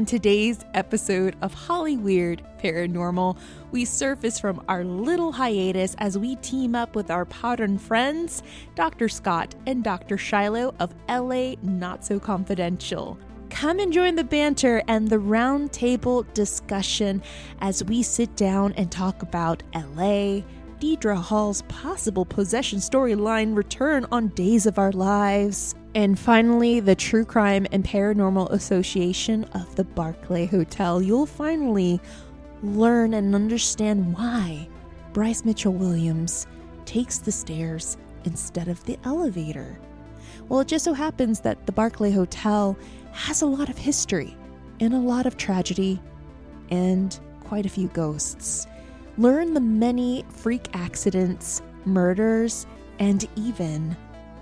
On today's episode of Holly Weird Paranormal, we surface from our little hiatus as we team up with our modern friends, Dr. Scott and Dr. Shiloh of LA Not So Confidential. Come and join the banter and the roundtable discussion as we sit down and talk about LA, Deidre Hall's possible possession storyline return on Days of Our Lives, and finally, the True Crime and Paranormal Association of the Barclay Hotel. You'll finally learn and understand why Bryce Mitchell Williams takes the stairs instead of the elevator. Well, it just so happens that the Barclay Hotel has a lot of history and a lot of tragedy and quite a few ghosts. Learn the many freak accidents, murders, and even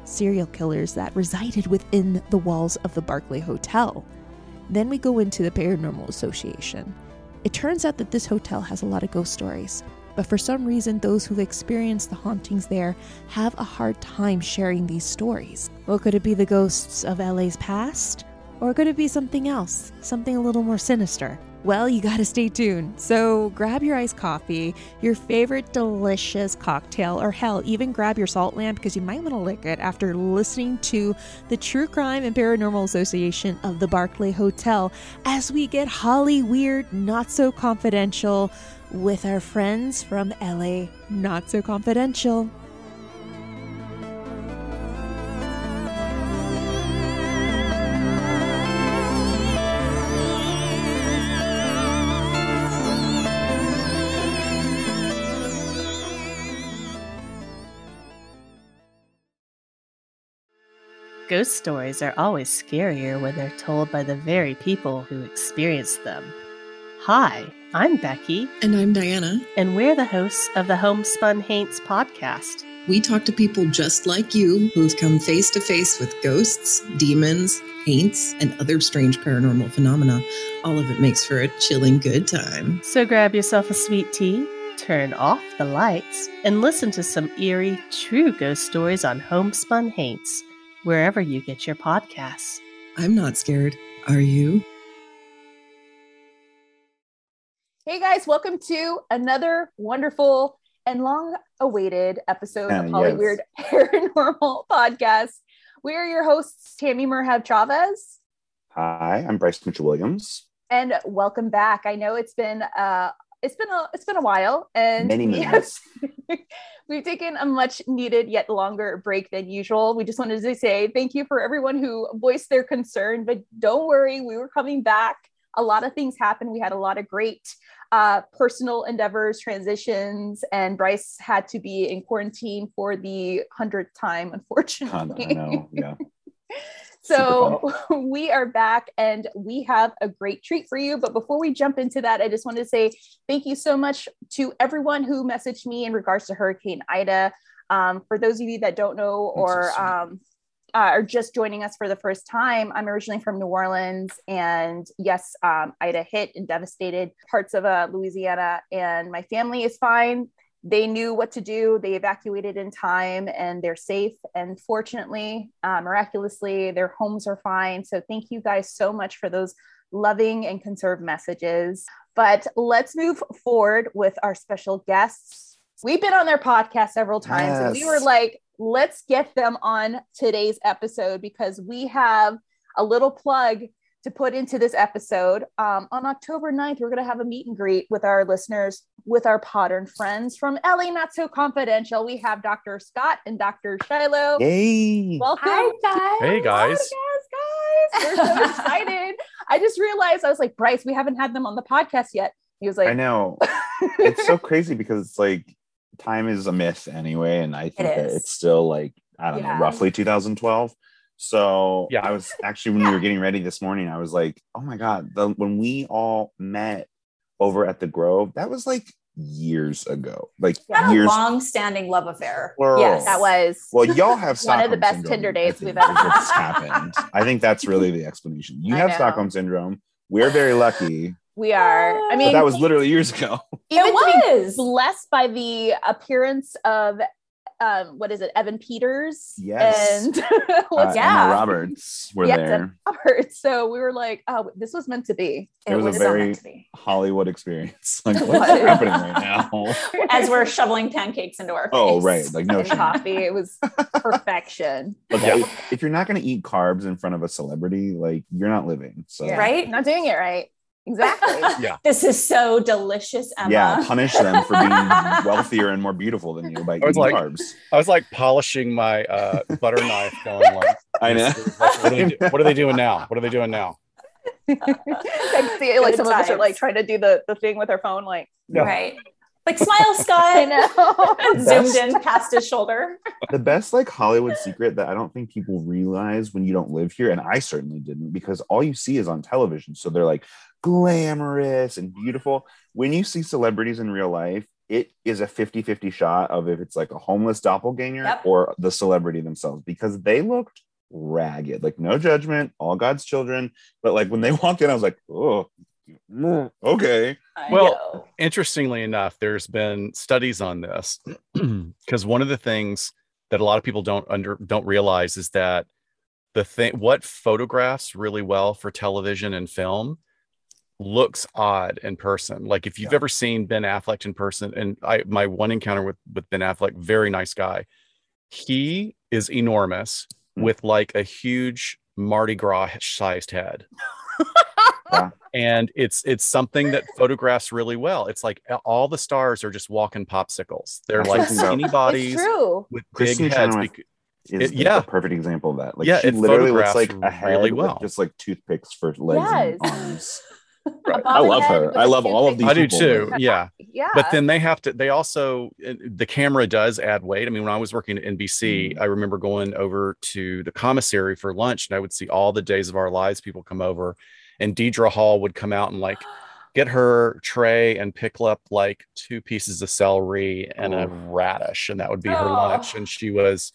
serial killers that resided within the walls of the Barclay Hotel. Then we go into the Paranormal Association. It turns out that this hotel has a lot of ghost stories, but for some reason, those who've experienced the hauntings there have a hard time sharing these stories. Well, could it be the ghosts of LA's past? Or could it be something else, something a little more sinister? Well, you gotta stay tuned. So grab your iced coffee, your favorite delicious cocktail, or hell, even grab your salt lamp because you might want to lick it after listening to the True Crime and Paranormal Association of the Barclay Hotel as we get Holly Weird, Not So Confidential with our friends from LA Not So Confidential. Ghost stories are always scarier when they're told by the very people who experienced them. Hi, I'm Becky, And I'm Diana. and we're the hosts of the Homespun Haints podcast. We talk to people just like you who've come face to face with ghosts, demons, haints, and other strange paranormal phenomena. All of it makes for a chilling good time. So grab yourself a sweet tea, turn off the lights, and listen to some eerie, true ghost stories on Homespun Haints, wherever you get your podcasts. I'm not scared. Are you? Hey guys, welcome to another wonderful and long awaited episode Ah, of Holly yes. Weird Paranormal Podcast. We are your hosts, Tammy Merhab Chavez, Hi, I'm Bryce Mitchell Williams. and welcome back. I know it's been uh it's been a it's been a while and Many have- we've taken a much needed yet longer break than usual. We just wanted to say thank you for everyone who voiced their concern, but don't worry, we were coming back. A lot of things happened. We had a lot of great uh, personal endeavors, transitions, and Bryce had to be in quarantine for the hundredth time, unfortunately. I know. Yeah. So we are back and we have a great treat for you. But before we jump into that, I just want to say thank you so much to everyone who messaged me in regards to Hurricane Ida. Um, for those of you that don't know or um, uh, are just joining us for the first time, I'm originally from New Orleans. And yes, um, Ida hit and devastated parts of uh, Louisiana, and my family is fine they knew what to do. They evacuated in time and they're safe. And fortunately, uh, miraculously, their homes are fine. So thank you guys so much for those loving and conserved messages. But let's move forward with our special guests. We've been on their podcast several times and we were like, let's get them on today's episode because we have a little plug to put into this episode. Um, on October 9th, we're going to have a meet and greet with our listeners, with our Podern friends from LA Not So Confidential. We have Dr. Scott and Dr. Shiloh. Hey, Welcome. Hi, guys. Hey, guys. podcast, guys. We're so excited. I just realized, I was like, Bryce, we haven't had them on the podcast yet. He was like, I know. It's so crazy because it's like time is a myth anyway. And I think that is. it's still like, I don't Yeah. know, roughly 2012. So Yeah. I was actually, when we were getting ready this morning, I was like, oh my God, the, when we all met over at the Grove, that was like years ago. Like Yeah. Had a long-standing love affair. plural. yes, that was. Well, y'all have One of the best syndrome, Tinder dates we've ever is had. happened. I think that's really the explanation. You I have know. Stockholm syndrome. We're very lucky, we are. I but mean, that was literally years ago. it was. blessed by the appearance of um, what is it, Evan Peters? Yes. And Uh, Yeah. Emma Roberts were Yes, there. Roberts. So we were like, oh, this was meant to be. It was a very- meant to be. Hollywood experience. Like, what's was. happening right now? As we're shoveling pancakes into our face. Oh, right. Like, no coffee. It was perfection. Look, Yeah. if, if you're not going to eat carbs in front of a celebrity, like, you're not living. So, Yeah. Right? Not doing it right. Exactly. yeah. This is so delicious, Emma. yeah, punish them for being wealthier and more beautiful than you by I was eating like- carbs. I was like polishing my uh, butter knife, going like, I know. What are, they, do- what are they doing now? What are they doing now? I see, like Good some of us are like trying to do the, the thing with our phone, like Yeah. Right. Like, smile, Scott. I Scott. know. Zoomed in past his shoulder. the best like Hollywood secret that I don't think people realize when you don't live here, and I certainly didn't, because all you see is on television. So they're like glamorous and beautiful. When you see celebrities in real life, it is a 50 50 shot of if it's like a homeless doppelganger Yep. or the celebrity themselves because they looked ragged. Like, no judgment, all God's children. But like when they walked in, I was like, oh, okay. I Well, know. Interestingly enough, there's been studies on this because one of the things that a lot of people don't under don't realize is that the thing what photographs really well for television and film looks odd in person. Like if you've Yeah. ever seen Ben Affleck in person, and I my one encounter with with Ben Affleck, very nice guy. He is enormous Mm. with like a huge Mardi Gras sized head. Yeah. And it's it's something that photographs really well. It's like all the stars are just walking popsicles. They're like something skinny bodies true. with Kristin big heads. Chenoweth Is It- like, yeah. the perfect example of that. Like Yeah, she it literally looks like photographs a head really with well. just like toothpicks for legs Yes. and arms. A I bobblehead love her. I love all of these I do people, too. Yeah. Yeah. but then they have to they also the camera does add weight i mean when i was working at nbc Mm. i remember going over to the commissary for lunch and i would see all the days of our lives people come over and deidre hall would come out and like get her tray and pick up like two pieces of celery and a radish and that would be her Oh. lunch and she was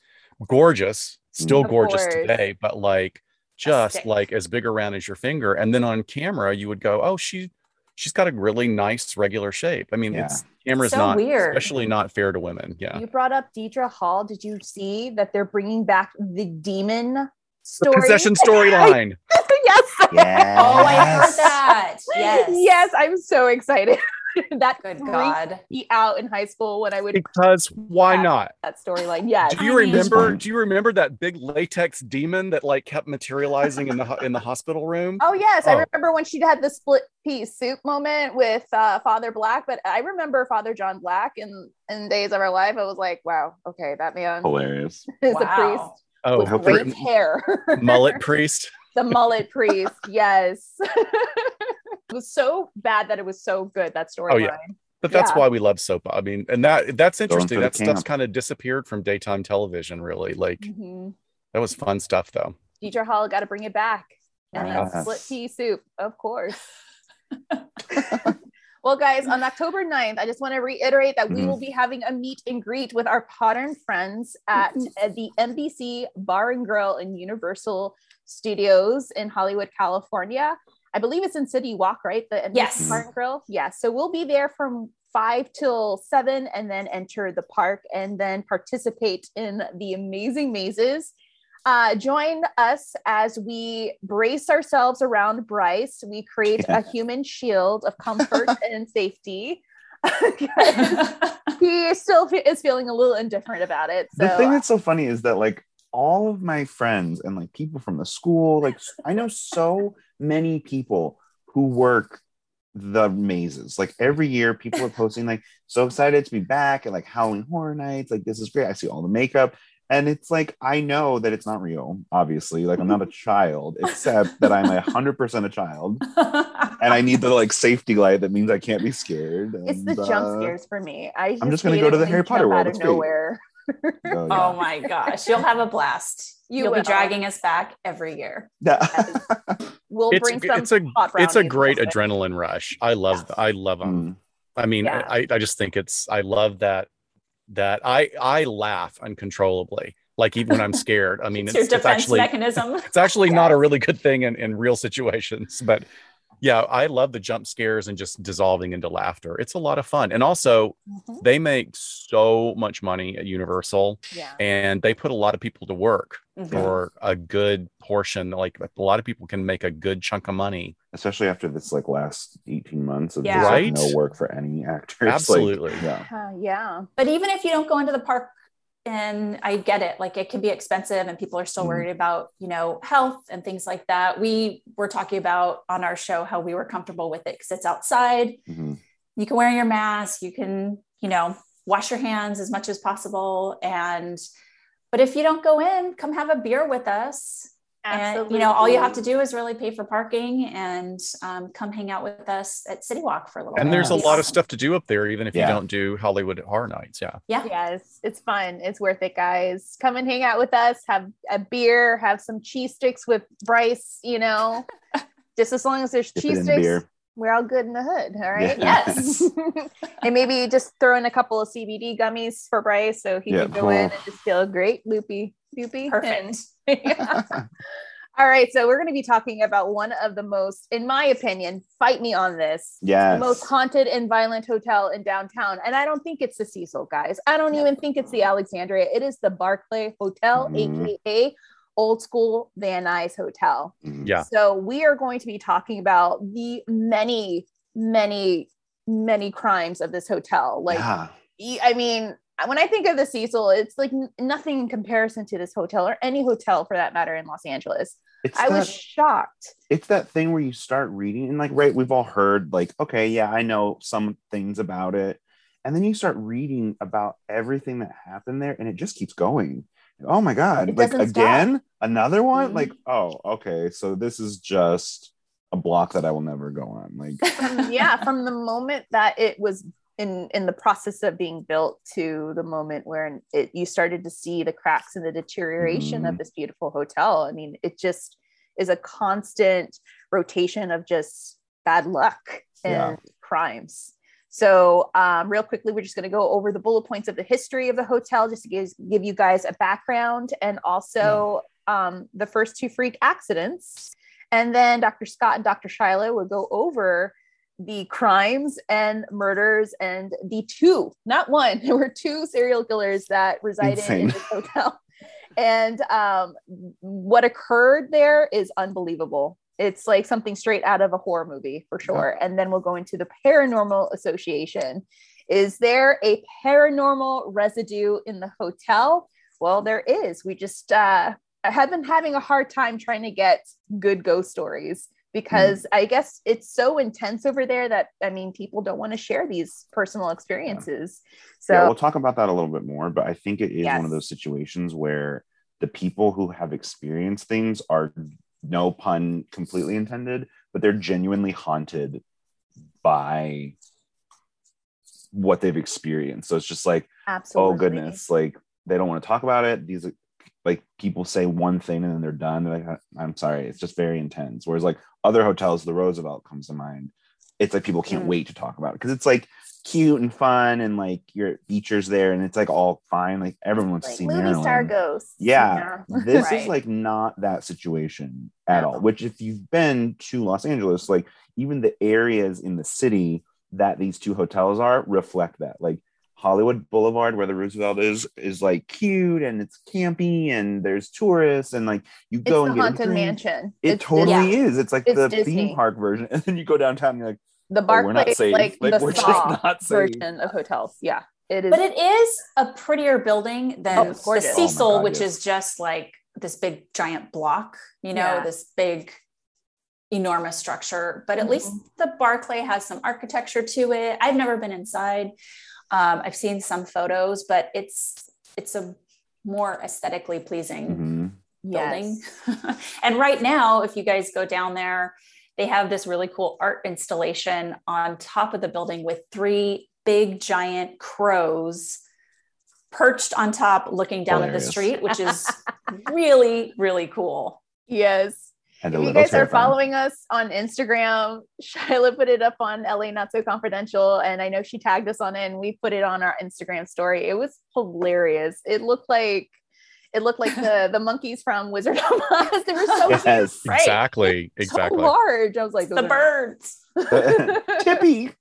gorgeous still. Of gorgeous course. today but like just like as big around as your finger and then on camera you would go oh she she's got a really nice regular shape i mean Yeah. it's camera's So not weird. especially not fair to women yeah You brought up Deidre Hall. Did you see that they're bringing back the demon the story? possession storyline yes. Yes. Oh, I heard that. Yes. Yes, I'm so excited. that Good God. me out in high school when I would because why not that storyline. Yeah. do you remember do you remember that big latex demon that like kept materializing in the ho- in the hospital room Oh yes, I Oh. remember when she had the split pea soup moment with uh, Father Black. But I remember Father John Black in in Days of Our Life. I was like, wow, okay, that man Hilarious. is a priest oh with great hair. mullet priest the mullet priest. Yes, it was so bad that it was so good. That storyline. Oh, yeah. but that's Yeah. why we love soap i mean and that that's interesting for the that stuff's kind of disappeared from daytime television really like Mhm. that was fun stuff though Deidre Hall got to bring it back. And then Yes. split pea soup, of course. well, guys, on October 9th, I just want to reiterate that we Mhm. will be having a meet and greet with our Modern friends at uh, the NBC Bar and Grill in Universal Studios in Hollywood, California. I believe it's in City Walk, right? The NBC Yes. Bar and Grill. Yeah. So we'll be there from five till seven and then enter the park and then participate in the amazing mazes. Uh, join us as we brace ourselves around Bryce. We create a human shield of comfort and safety. he still fe- is feeling a little indifferent about it. So the thing that's so funny is that like all of my friends and like people from the school, like I know so many people who work the mazes. Like every year, people are posting like so excited to be back at like Halloween Horror Nights. Like this is great. I see all the makeup. And it's like I know that it's not real, obviously. Like I'm not a child, except that I'm a hundred percent a child. And I need the like safety light that means I can't be scared. it's the and, jump uh, scares for me. I I'm just gonna go to the Harry Potter world. out of nowhere. Oh, Oh my gosh. You'll have a blast. You will be dragging us back every year. Yeah. We'll it's bring some it's a it's a great adrenaline rush i love Yes. i love them Mm. I mean, Yeah. I, I just think it's I love that that I I laugh uncontrollably. Like even when I'm scared. I mean, It's it's, your it's defense actually mechanism. it's actually not a really good thing in, in real situations, but yeah, I love the jump scares and just dissolving into laughter. It's a lot of fun. And also, Mhm. they make so much money at Universal Yeah. and they put a lot of people to work Mhm. for a good portion. Like a lot of people can make a good chunk of money. especially after this like last 18 months of Yeah. just, like, no work for any actors. Like, Absolutely. yeah. Uh, yeah. But even if you don't go into the park, and I get it, like it can be expensive, and people are still Mhm. worried about you know health and things like that. We were talking about on our show how we were comfortable with it because it's outside. Mhm. You can wear your mask. You can you know wash your hands as much as possible. And but if you don't go in, come have a beer with us. And you know all you have to do is really pay for parking and um, come hang out with us at City Walk for a little. While. And bit. there's a lot of stuff to do up there, even if Yeah. you don't do Hollywood Horror Nights. Yeah. Yeah. Yeah, it's, it's fun. It's worth it, guys. Come and hang out with us. Have a beer. Have some cheese sticks with Bryce. You know, just as long as there's Dip cheese sticks, beer. we're all good in the hood. All right. Yeah. Yes. and maybe just throw in a couple of CBD gummies for Bryce so he Yeah. can go in and just feel great, loopy, loopy. Perfect. And- Yeah. All right, so we're going to be talking about one of the most, in my opinion, fight me on this, Yes. the most haunted and violent hotel in downtown. And I don't think it's the Cecil, guys. I don't even think it's the Alexandria. It is the Barclay Hotel, Mhm. aka Old School Van Nuys Hotel. Mhm. Yeah. So we are going to be talking about the many, many, many crimes of this hotel. Like, yeah. y- I mean, when I think of the Cecil, it's like nothing in comparison to this hotel or any hotel for that matter in Los Angeles. It's I that, was shocked. it's that thing where you start reading and like right we've all heard like okay yeah i know some things about it and then you start reading about everything that happened there and it just keeps going oh my god like again another one Mhm. like oh okay so this is just a block that i will never go on like yeah, from the moment that it was in in the process of being built to the moment where it you started to see the cracks and the deterioration of Mhm. this beautiful hotel. I mean, it just is a constant rotation of just bad luck and Yeah. crimes. So, um, real quickly, we're just going to go over the bullet points of the history of the hotel, just to give, give you guys a background, and also um, the first two freak accidents. And then Dr. Scott and Dr. Shiloh will go over the crimes and murders and the two, not one, there were two serial killers that resided in Insane. this hotel. And um, what occurred there is unbelievable. It's like something straight out of a horror movie for sure. And then we'll go into the Paranormal Association. Is there a paranormal residue in the hotel? Well, there is. We just uh, have been having a hard time trying to get good ghost stories Hmm. because I guess it's so intense over there that I mean people don't want to share these personal experiences. So yeah we'll talk about that a little bit more but i think it is one of those situations where the people who have experienced things are no pun completely intended but they're genuinely haunted by what they've experienced. So it's just like oh absolutely. oh goodness like they don't want to talk about it. These like people say one thing and then they're done they're like i'm sorry it's just very intense whereas like other hotels the roosevelt comes to mind it's like people can't Mm. wait to talk about it because it's like cute and fun and like your features there and it's like all fine like everyone wants Like to see movie Marilyn. star ghosts. yeah, this Right. is like not that situation at No. all which if you've been to los angeles like even the areas in the city that these two hotels are reflect that like hollywood boulevard where the roosevelt is is like cute and it's campy and there's tourists and like you It's go the and get a haunted drink. mansion. it It's totally Disney. is it's like It's the Disney. theme park version and then you go downtown and you're like The oh, we're not Barclay, safe like, like, the we're just Saw not safe version of hotels. Yeah, it is. But it is a prettier building than Oh, the gorgeous. Oh Cecil, God, which yes. is just like this big giant block, you know, Yeah. this big enormous structure. But at least Mhm. the Barclay has some architecture to it. I've never been inside. Um, I've seen some photos, but it's it's a more aesthetically pleasing Mhm. building. Yes. and right now, if you guys go down there, they have this really cool art installation on top of the building with three big giant crows perched on top looking down at the street, which is really, really cool. Yes. And a If you little guys are following us on Instagram, Shiloh put it up on LA Not So Confidential, and I know she tagged us on it, and we put it on our Instagram story. It was hilarious. It looked like It looked like the the monkeys from Wizard of Oz. They were so Yes. cute, right? Exactly. Exactly. So large. I was like, the birds. Tippy.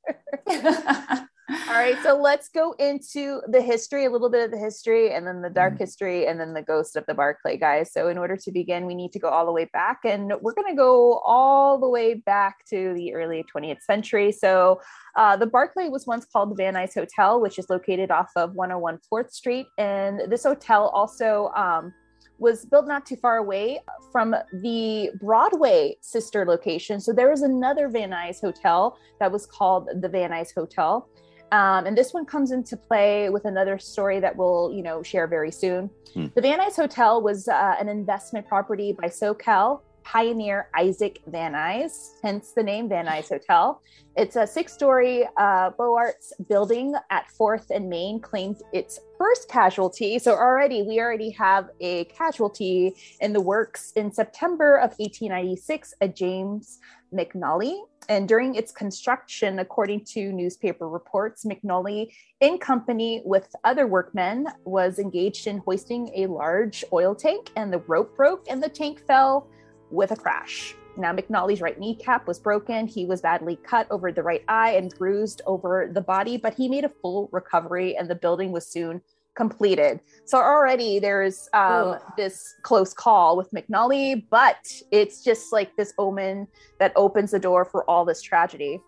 All right, so let's go into the history, a little bit of the history, and then the dark history, and then the ghost of the Barclay guys. So, in order to begin, we need to go all the way back, and we're going to go all the way back to the early 20th century. So, uh, the Barclay was once called the Van Nuys Hotel, which is located off of 101 4th Street, and this hotel also. Um, was built not too far away from the Broadway sister location. So there was another Van Nuys hotel that was called the Van Nuys Hotel. Um, and this one comes into play with another story that we'll, you know, share very soon. Hmm. The Van Nuys Hotel was uh, an investment property by SoCal pioneer Isaac Van Nuys, hence the name Van Nuys Hotel. It's a six-story uh, Beaux Arts building at Fourth and Main. Claimed its first casualty. So already we already have a casualty in the works in September of 1896. A James McNally. And during its construction, according to newspaper reports, McNally, in company with other workmen, was engaged in hoisting a large oil tank, and the rope broke, and the tank fell with a crash. Now, McNally's right kneecap was broken. He was badly cut over the right eye and bruised over the body, but he made a full recovery, and the building was soon completed. So already there's um, this close call with McNally, but it's just like this omen that opens the door for all this tragedy.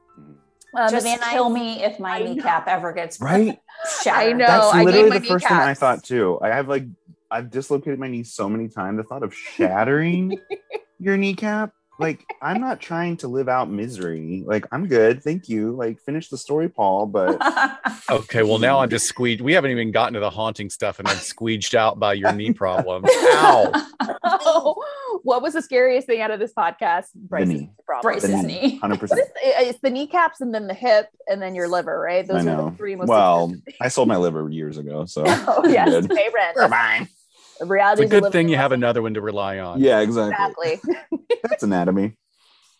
Um, the Just Van Nuys- kill me if my I know. kneecap ever gets Right? shattered. I know. That's I gave literally my the first thing I thought too. I have like I've dislocated my knee so many times. The thought of shattering your kneecap, like I'm not trying to live out misery. Like I'm good, thank you. Like finish the story, Paul. But Okay, well now I'm just squeezed. We haven't even gotten to the haunting stuff, and I'm squeeged out by your knee problem. Ow! Oh, what was the scariest thing out of this podcast? Bryce's knee. problem. Bryce's knee. hundred What percent. is- It's the kneecaps and then the hip and then your liver, right? I Those are know. the three most. Well, I sold my liver years ago, so oh yes, pay rent. we're fine. The reality It's a good living thing you have another one to rely on. Yeah, exactly. Exactly. That's anatomy.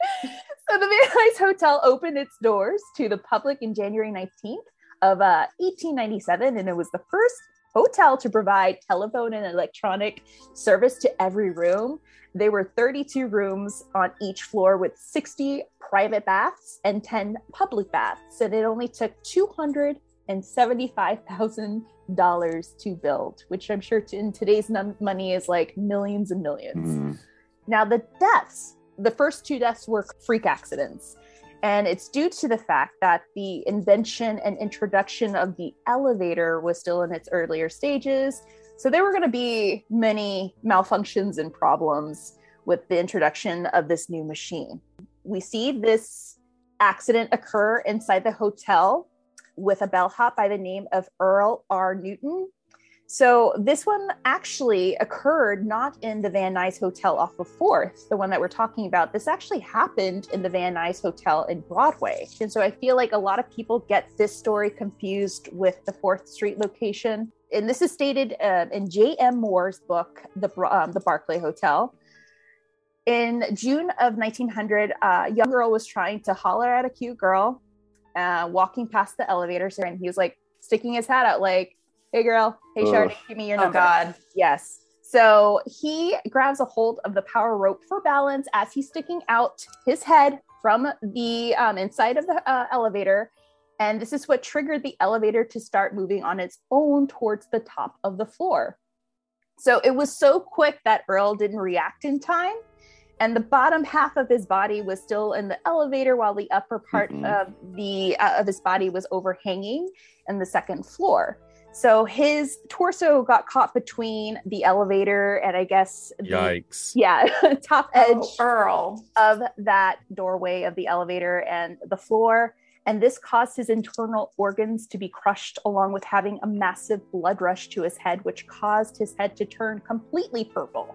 So the Van Nuys Hotel opened its doors to the public in January 19th of uh, 1897, and it was the first hotel to provide telephone and electronic service to every room. There were 32 rooms on each floor with 60 private baths and 10 public baths, and it only took 275,000 dollars to build, which I'm sure in today's money is like millions and millions. Mm. Now, the deaths, the first two deaths were freak accidents. And it's due to the fact that the invention and introduction of the elevator was still in its earlier stages. So there were going to be many malfunctions and problems with the introduction of this new machine. We see this accident occur inside the hotel with a bellhop by the name of Earl R. Newton. So this one actually occurred not in the Van Nuys Hotel off of Fourth, the one that we're talking about. This actually happened in the Van Nuys Hotel in Broadway. And so I feel like a lot of people get this story confused with the Fourth Street location. And this is stated uh, in J.M. Moore's book, The, um, the Barclay Hotel. In June of 1900, a young girl was trying to holler at a cute girl uh, walking past the elevator, and he was like sticking his hat out, like, "Hey, girl, hey, Ugh. Give me your number Oh. God. Yes. So he grabs a hold of the power rope for balance as he's sticking out his head from the um, inside of the uh, elevator. And this is what triggered the elevator to start moving on its own towards the top of the floor. So it was so quick that Earl didn't react in time. And the bottom half of his body was still in the elevator while the upper part Mhm. of the uh, of his body was overhanging in the second floor. So his torso got caught between the elevator and I guess the Yikes. yeah, top edge Oh, Earl. of that doorway of the elevator and the floor. And this caused his internal organs to be crushed, along with having a massive blood rush to his head, which caused his head to turn completely purple.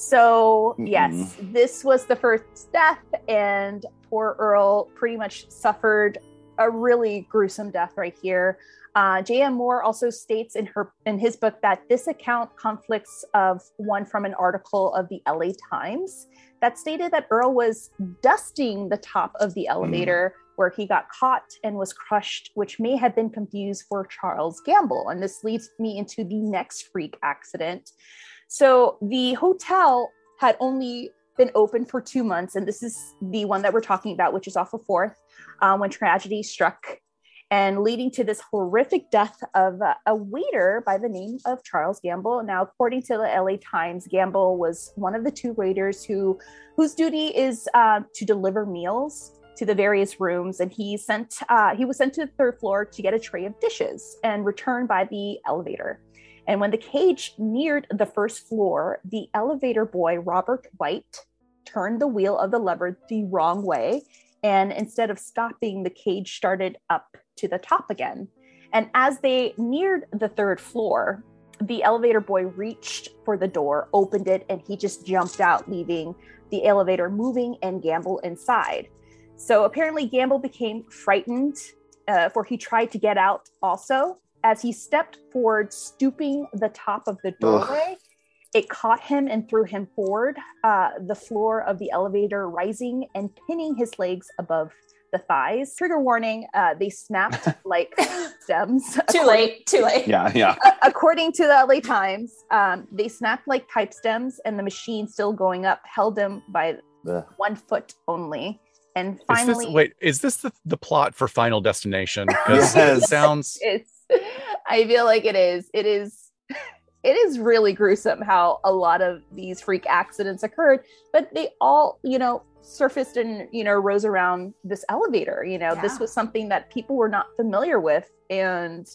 So, yes, this was the first death, and poor Earl pretty much suffered a really gruesome death right here. Uh, J.M. Moore also states in her in his book that this account conflicts of one from an article of the LA Times that stated that Earl was dusting the top of the elevator where he got caught and was crushed, which may have been confused for Charles Gamble. And this leads me into the next freak accident. So the hotel had only been open for two months, and this is the one that we're talking about, which is off of Fourth, uh, when tragedy struck and leading to this horrific death of uh, a waiter by the name of Charles Gamble. Now, according to the LA Times, Gamble was one of the two waiters who whose duty is uh, to deliver meals to the various rooms, and he sent uh, he was sent to the third floor to get a tray of dishes and returned by the elevator. And when the cage neared the first floor, the elevator boy Robert White turned the wheel of the lever the wrong way and instead of stopping, the cage started up to the top again. And as they neared the third floor, the elevator boy reached for the door, opened it, and he just jumped out, leaving the elevator moving and Gamble inside. So apparently, Gamble became frightened, uh, for he tried to get out also. As he stepped forward, stooping the top of the doorway, Ugh. It caught him and threw him forward, uh, the floor of the elevator rising and pinning his legs above the thighs. Trigger warning, uh, they snapped like stems. too late, too late. Yeah, yeah. according to the LA Times, um, they snapped like pipe stems, and the machine still going up held him by Ugh. one foot only. And finally, is this, wait, is this the, the plot for Final Destination? Because yes. it sounds. It's. I feel like it is. It is it is really gruesome how a lot of these freak accidents occurred, but they all, you know, surfaced and, you know, rose around this elevator. You know, yeah. this was something that people were not familiar with and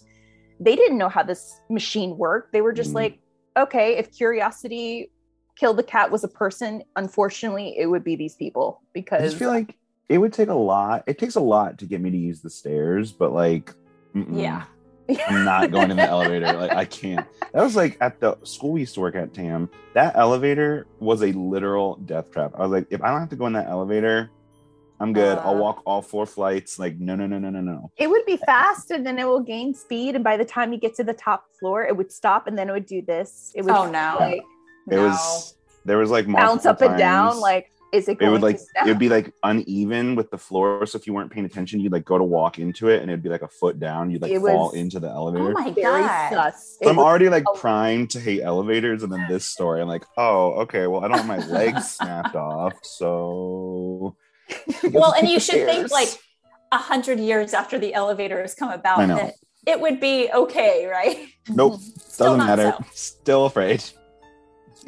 they didn't know how this machine worked. They were just mm. like, okay, if curiosity killed the cat was a person, unfortunately, it would be these people because I just feel like it would take a lot. It takes a lot to get me to use the stairs, but like, mm-mm. yeah I'm not going in the elevator. Like I can't. That was like at the school we used to work at, Tam. That elevator was a literal death trap. I was like, if I don't have to go in that elevator, I'm good. Uh, I'll walk all four flights. Like, no, no, no, no, no, no. It would be fast and then it will gain speed. And by the time you get to the top floor, it would stop and then it would do this. It would Oh no. Like, it no. was there was like bounce up times. and down, like is it, it would like it would be like uneven with the floor so if you weren't paying attention you'd like go to walk into it and it'd be like a foot down you'd like it fall was, into the oh elevator. oh my god so i'm already like primed to hate elevators and then this story i'm like oh okay well i don't have my legs snapped off so well and you should stairs. think like a hundred years after the elevator has come about that it would be okay right? Nope. Doesn't matter. so. still afraid.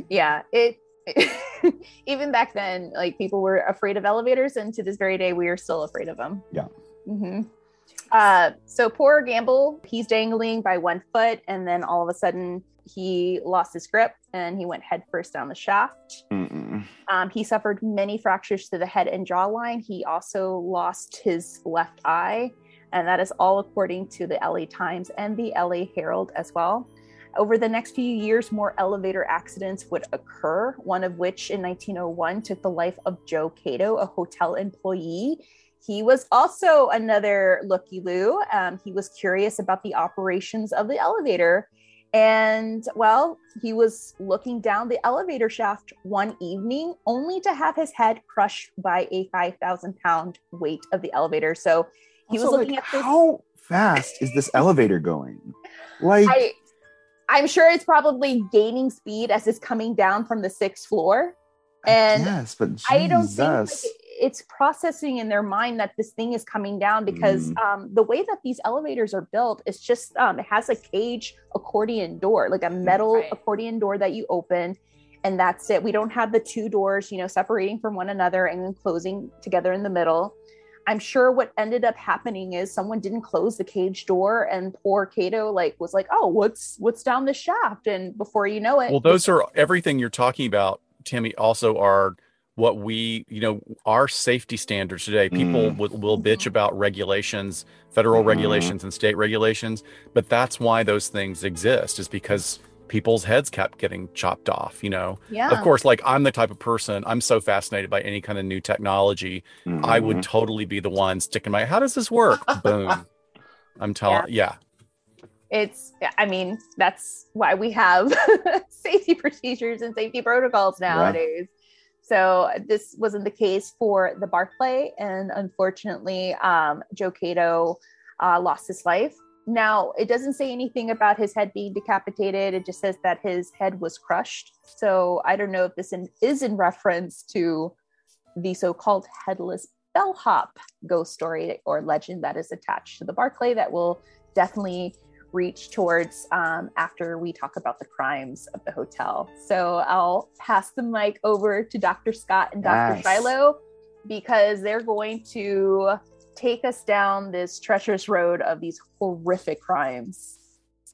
Yeah it even back then, like people were afraid of elevators, and to this very day, we are still afraid of them. Yeah. Mm-hmm. Uh, so poor Gamble, he's dangling by one foot, and then all of a sudden he lost his grip and he went headfirst down the shaft. Um, he suffered many fractures to the head and jawline. He also lost his left eye, and that is all according to the LA Times and the LA Herald as well. Over the next few years, more elevator accidents would occur, one of which in 1901 took the life of Joe Cato, a hotel employee. He was also another looky loo. Um, he was curious about the operations of the elevator. And well, he was looking down the elevator shaft one evening only to have his head crushed by a 5,000 pound weight of the elevator. So he also, was looking like, at this. How fast is this elevator going? Like, I, I'm sure it's probably gaining speed as it's coming down from the sixth floor. And yes, but Jesus. I don't think like, it's processing in their mind that this thing is coming down because mm. um, the way that these elevators are built is just um, it has a cage accordion door, like a metal right. accordion door that you open, and that's it. We don't have the two doors, you know, separating from one another and then closing together in the middle. I'm sure what ended up happening is someone didn't close the cage door and poor Cato like was like, "Oh, what's what's down the shaft?" And before you know it, well, those are everything you're talking about, Timmy. Also, are what we, you know, our safety standards today. People mm. will, will bitch mm-hmm. about regulations, federal mm. regulations and state regulations, but that's why those things exist. Is because people's heads kept getting chopped off you know yeah of course like i'm the type of person i'm so fascinated by any kind of new technology mm-hmm. i would mm-hmm. totally be the one sticking my how does this work boom i'm telling yeah. yeah it's i mean that's why we have safety procedures and safety protocols nowadays So this wasn't the case for the Barclay, and unfortunately, um, Joe Cato uh, lost his life. Now, it doesn't say anything about his head being decapitated. It just says that his head was crushed. So I don't know if this in, is in reference to the so-called headless bellhop ghost story or legend that is attached to the Barclay that will definitely reach towards um, after we talk about the crimes of the hotel. So I'll pass the mic over to Dr. Scott and Dr. Yes. Shiloh because they're going to take us down this treacherous road of these horrific crimes.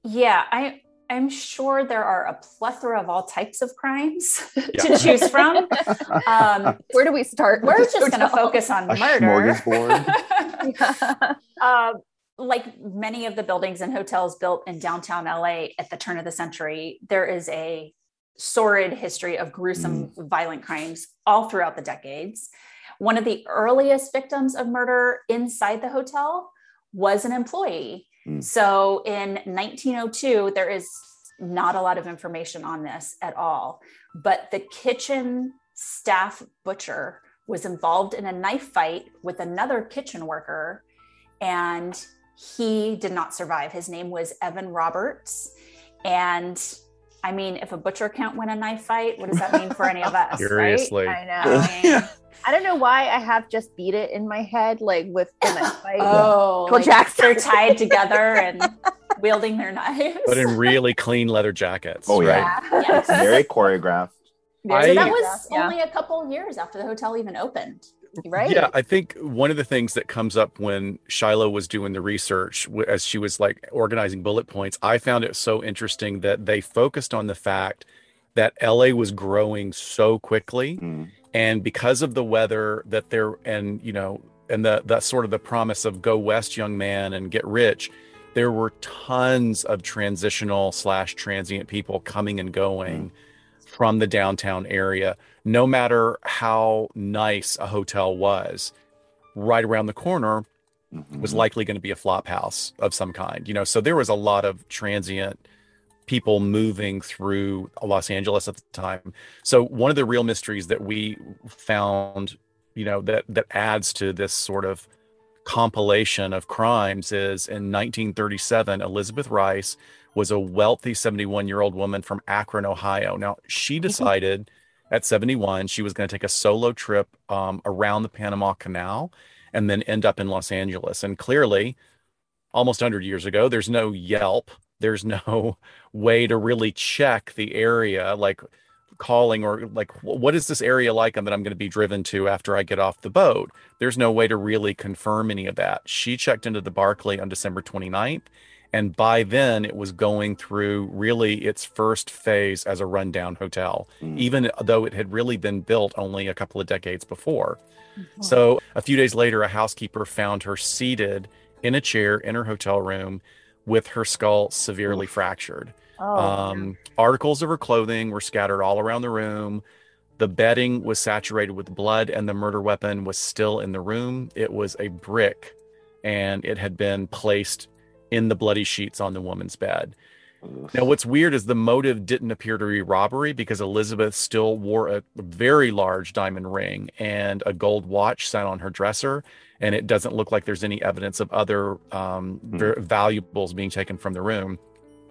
Yeah, I I'm sure there are a plethora of all types of crimes yeah. to choose from. Um, Where do we start? We're just going to focus on a murder. yeah. um, like many of the buildings and hotels built in downtown LA at the turn of the century, there is a sordid history of gruesome, mm. violent crimes all throughout the decades. One of the earliest victims of murder inside the hotel was an employee Mm. So in 1902, there is not a lot of information on this at all, but the kitchen staff butcher was involved in a knife fight with another kitchen worker and he did not survive. His name was Evan Roberts. And I mean, if a butcher can't win a knife fight, what does that mean for any of us? Seriously. Right? I know. I mean, I don't know why I have just beat it in my head, like with the knife fight. oh, like they're tied together and wielding their knives. But in really clean leather jackets. Oh, right? yeah. yes. Very choreographed. I, so that was yeah. only a couple years after the hotel even opened. Right. Yeah, I think one of the things that comes up when Shiloh was doing the research, as she was like organizing bullet points, I found it so interesting that they focused on the fact that LA was growing so quickly. Mm and because of the weather that there and you know and the that sort of the promise of go west young man and get rich there were tons of transitional slash transient people coming and going mm. from the downtown area no matter how nice a hotel was right around the corner mm-hmm. was likely going to be a flop house of some kind you know so there was a lot of transient people moving through Los Angeles at the time. So one of the real mysteries that we found, you know, that that adds to this sort of compilation of crimes is in 1937 Elizabeth Rice was a wealthy 71-year-old woman from Akron, Ohio. Now, she mm-hmm. decided at 71 she was going to take a solo trip um, around the Panama Canal and then end up in Los Angeles. And clearly, almost 100 years ago, there's no Yelp there's no way to really check the area like calling or like what is this area like that I'm going to be driven to after I get off the boat. There's no way to really confirm any of that. She checked into the Barclay on December 29th and by then it was going through really its first phase as a rundown hotel mm. even though it had really been built only a couple of decades before. Mm-hmm. So a few days later a housekeeper found her seated in a chair in her hotel room with her skull severely Oof. fractured. Oh, um, articles of her clothing were scattered all around the room. The bedding was saturated with blood, and the murder weapon was still in the room. It was a brick, and it had been placed in the bloody sheets on the woman's bed. Now, what's weird is the motive didn't appear to be robbery because Elizabeth still wore a very large diamond ring and a gold watch sat on her dresser and it doesn't look like there's any evidence of other um, mm. valuables being taken from the room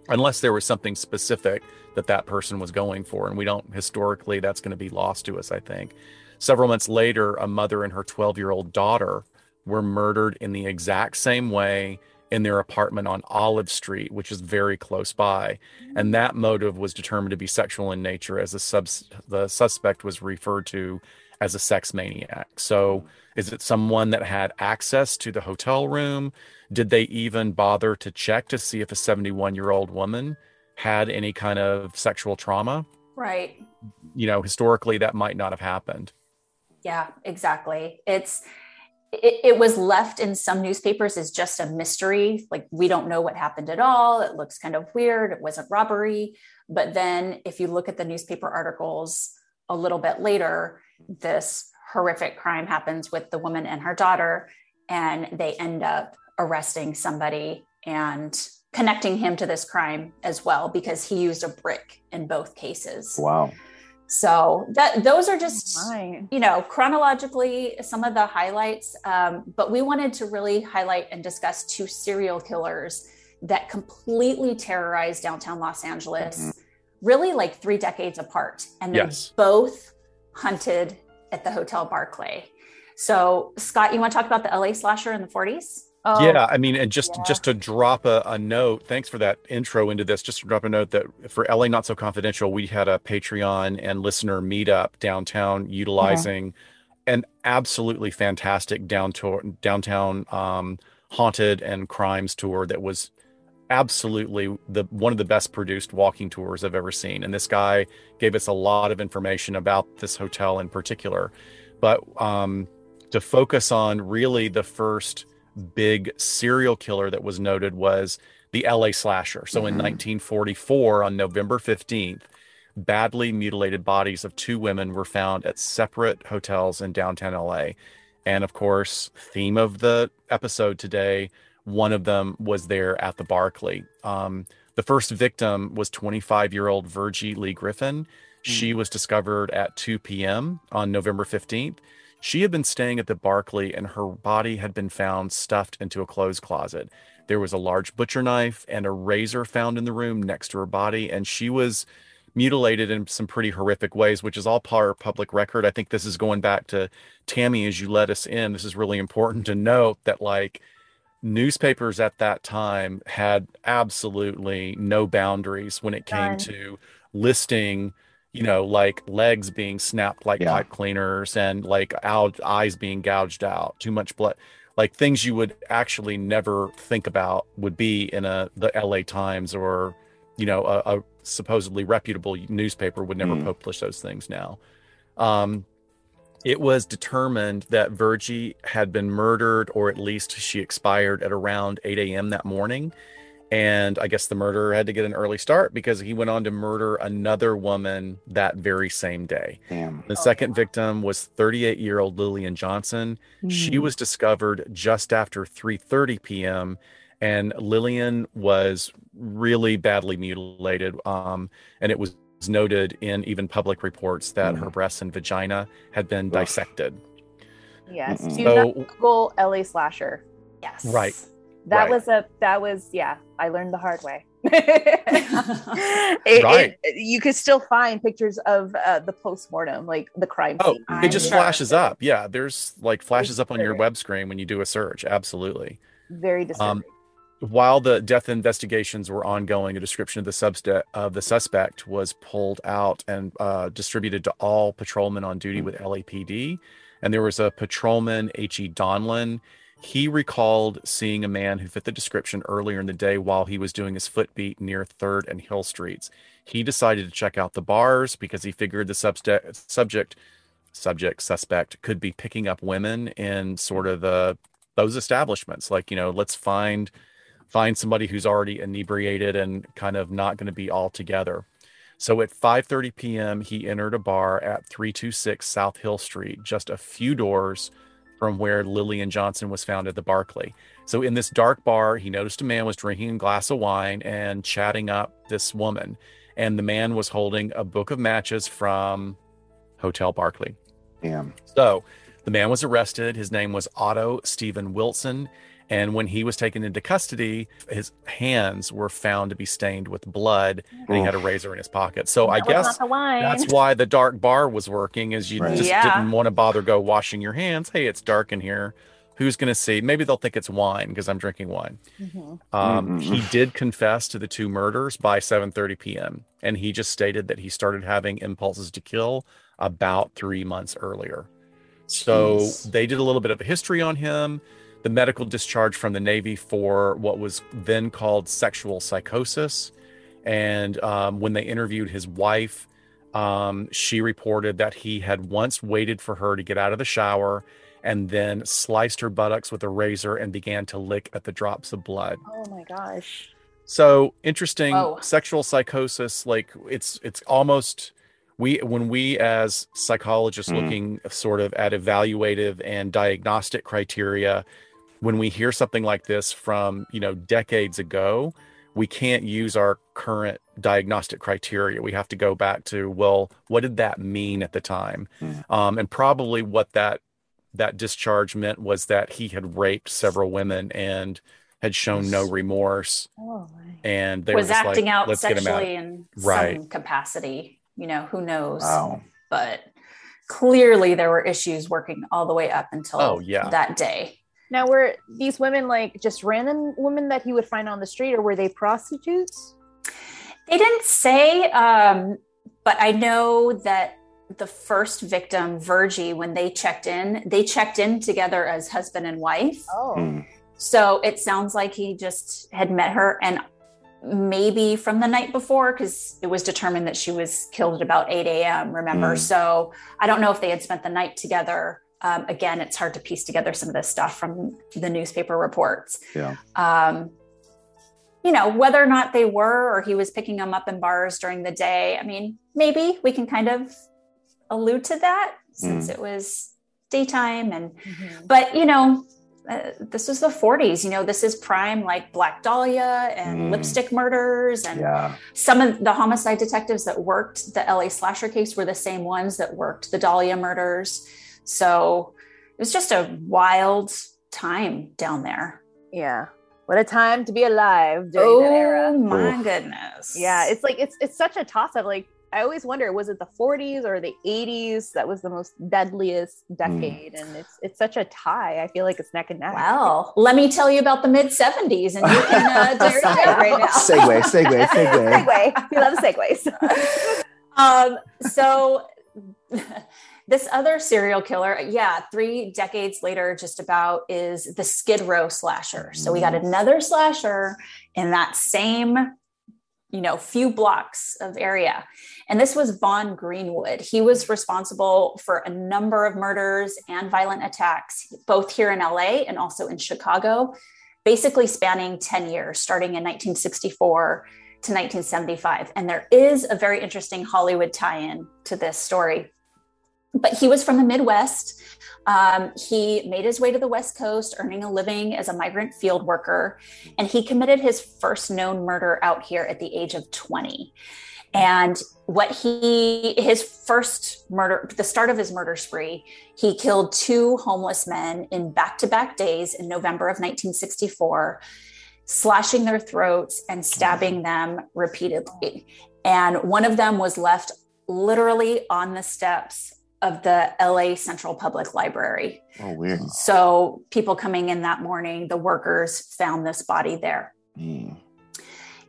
unless there was something specific that that person was going for and we don't historically that's going to be lost to us i think several months later a mother and her 12 year old daughter were murdered in the exact same way in their apartment on Olive Street, which is very close by. And mm. that motive was determined to be sexual in nature, as the, subs- the suspect was referred to as a sex maniac. So is it someone that had access to the hotel room? Did they even bother to check to see if a 71 year old woman had any kind of sexual trauma? Right. You know, historically, that might not have happened. Yeah, exactly. It's, it, it, was left in some newspapers as just a mystery. Like, we don't know what happened at all. It looks kind of weird. It wasn't robbery. But then, if you look at the newspaper articles a little bit later, this horrific crime happens with the woman and her daughter, and they end up arresting somebody and connecting him to this crime as well because he used a brick in both cases. Wow. So that those are just you know chronologically some of the highlights, um, but we wanted to really highlight and discuss two serial killers that completely terrorized downtown Los Angeles, mm-hmm. really like three decades apart, and they yes. both hunted at the Hotel Barclay. So Scott, you want to talk about the LA slasher in the 40s? Oh, yeah, I mean, and just yeah. just to drop a, a, note, thanks for that intro into this. Just to drop a note that for LA Not So Confidential, we had a Patreon and listener meetup downtown, utilizing an absolutely fantastic downtown downtown um, haunted and crimes tour that was absolutely the one of the best produced walking tours I've ever seen. And this guy gave us a lot of information about this hotel in particular, but um, to focus on really the first big serial killer that was noted was the LA slasher. So mm-hmm. in 1944, on November 15th, badly mutilated bodies of two women were found at separate hotels in downtown LA. And of course, theme of the episode today, one of them was there at the Barclay. Um, the first victim was 25 year old Virgie Lee Griffin. She mm. was discovered at 2 p.m. on November 15th. She had been staying at the Barclay and her body had been found stuffed into a clothes closet. There was a large butcher knife and a razor found in the room next to her body, and she was mutilated in some pretty horrific ways, which is all part of public record. I think this is going back to Tammy as you let us in. This is really important to note that, like, newspapers at that time had absolutely no boundaries when it came to listing you know, like legs being snapped like yeah. pipe cleaners and like out, eyes being gouged out, too much blood, like things you would actually never think about would be in a the LA Times or you know a, a supposedly reputable newspaper would never mm. publish those things now. Um, it was determined that Virgie had been murdered, or at least she expired at around 8 a.m. that morning and I guess the murderer had to get an early start because he went on to murder another woman that very same day. Damn. The second victim was 38 year old Lillian Johnson. Mm. She hmm. was discovered just after 3:30 p.m. and Lillian was really badly mutilated. Um, and it was noted in even public reports that mm. her breasts and vagina had been dissected. Yes. So, Google LA slasher. Yes. Right that right. was a that was yeah i learned the hard way it, right. It, you could still find pictures of uh, the post-mortem like the crime oh scene. it just flashes up yeah there's like flashes up on your web screen when you do a search absolutely very disturbing um, while the death investigations were ongoing, a description of the subject of the suspect was pulled out and uh, distributed to all patrolmen on duty with LAPD. And there was a patrolman, H.E. Donlin. He recalled seeing a man who fit the description earlier in the day while he was doing his foot beat near 3rd and Hill Streets. He decided to check out the bars because he figured the subject, subject, subject, suspect could be picking up women in sort of the those establishments. Like, you know, let's find find somebody who's already inebriated and kind of not going to be all together. So at 5:30 p.m., he entered a bar at 326 South Hill Street, just a few doors from where Lillian Johnson was found at the Barclay. So in this dark bar, he noticed a man was drinking a glass of wine and chatting up this woman. And the man was holding a book of matches from Hotel Barclay. Damn. So the man was arrested. His name was Otto Stephen Wilson. And when he was taken into custody, his hands were found to be stained with blood, and he had a razor in his pocket. So that I guess that's why the dark bar was working, is you right. just yeah. didn't want to bother go washing your hands. Hey, it's dark in here. Who's going to see? Maybe they'll think it's wine because I'm drinking wine. Mm-hmm. Um, mm-hmm. He did confess to the two murders by 7:30 p.m. and he just stated that he started having impulses to kill about three months earlier. So Jeez. they did a little bit of a history on him the medical discharge from the Navy for what was then called sexual psychosis. And um, when they interviewed his wife, um, she reported that he had once waited for her to get out of the shower and then sliced her buttocks with a razor and began to lick at the drops of blood. Oh my gosh. So interesting Whoa. sexual psychosis like it's it's almost we when we as psychologists mm. looking sort of at evaluative and diagnostic criteria when we hear something like this from you know decades ago we can't use our current diagnostic criteria. We have to go back to, well, what did that mean at the time? Mm. Um, and probably what that that discharge meant was that he had raped several women and had shown no remorse. Oh, And they was were acting like, out let's get out. sexually in Right. some capacity. You know, who knows? Wow. But clearly there were issues working all the way up until Oh, yeah. that day. Now, were these women like just random women that he would find on the street, or were they prostitutes? They didn't say, um, but I know that the first victim, Virgie, when they checked in, they checked in together as husband and wife. Oh, Mm. So it sounds like he just had met her and maybe from the night before, because it was determined that she was killed at about 8 a.m., remember? Mm. So I don't know if they had spent the night together. Um, again, it's hard to piece together some of this stuff from the newspaper reports. Yeah. Um, you know, whether or not they were or he was picking them up in bars during the day. I mean, maybe we can kind of allude to that since it was daytime and Mm-hmm. but you know uh, this was the 40s you know this is prime like black dahlia and Mm. lipstick murders and Yeah. some of the homicide detectives that worked the la slasher case were the same ones that worked the dahlia murders so it was just a wild time down there yeah. What a time to be alive during that era. oh my Oof. goodness Yeah, it's like it's it's such a toss up. Like I always wonder, was it the 40s or the 80s that was the most deadliest decade? And it's it's such a tie. I feel like it's neck and neck. well let me tell you about the mid 70s and you can uh, decide right now Segue, segue, segue. Segue. We love segues. um, so this other serial killer, yeah, three decades later, just about is the Skid Row slasher. So we got mm. another slasher in that same, you know, few blocks of area. And this was Vaughn Greenwood. He was responsible for a number of murders and violent attacks, both here in LA and also in Chicago, basically spanning 10 years, starting in 1964 to 1975. And there is a very interesting Hollywood tie in to this story. But he was from the Midwest. Um, he made his way to the West Coast, earning a living as a migrant field worker. And he committed his first known murder out here at the age of 20. And what he, his first murder, the start of his murder spree, he killed two homeless men in back to back days in November of 1964 slashing their throats and stabbing them repeatedly. And one of them was left literally on the steps of the LA Central Public Library. Oh, weird. So people coming in that morning, the workers found this body there. Mm.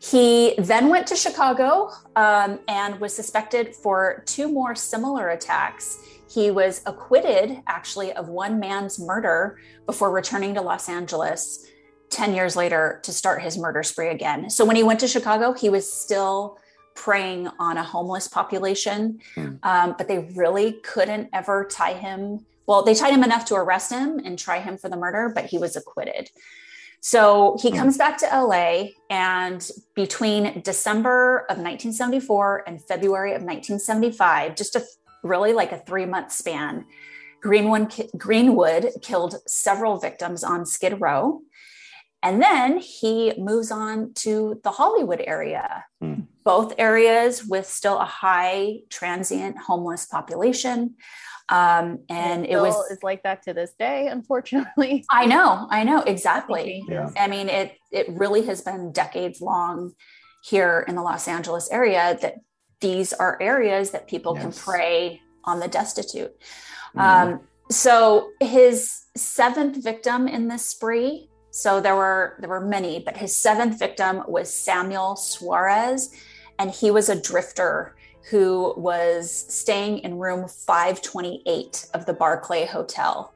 He then went to Chicago um, and was suspected for two more similar attacks. He was acquitted, actually, of one man's murder before returning to Los Angeles 10 years later to start his murder spree again. So when he went to Chicago, he was still preying on a homeless population, Hmm. um, but they really couldn't ever tie him. Well, they tied him enough to arrest him and try him for the murder, but he was acquitted. So he Hmm. comes back to LA, and between December of 1974 and February of 1975, just a really like a three month span, Greenwood, Greenwood killed several victims on Skid Row. And then he moves on to the Hollywood area, Hmm. Both areas with still a high transient homeless population. Um, and it was, Still is like that to this day, unfortunately. I know, I know, exactly. Yeah. I mean, it it really has been decades long here in the Los Angeles area that these are areas that people can prey on the destitute. Mhm. Um, so his seventh victim in this spree. So there were there were many, but his seventh victim was Samuel Suarez, and he was a drifter who was staying in room 528 of the Barclay Hotel,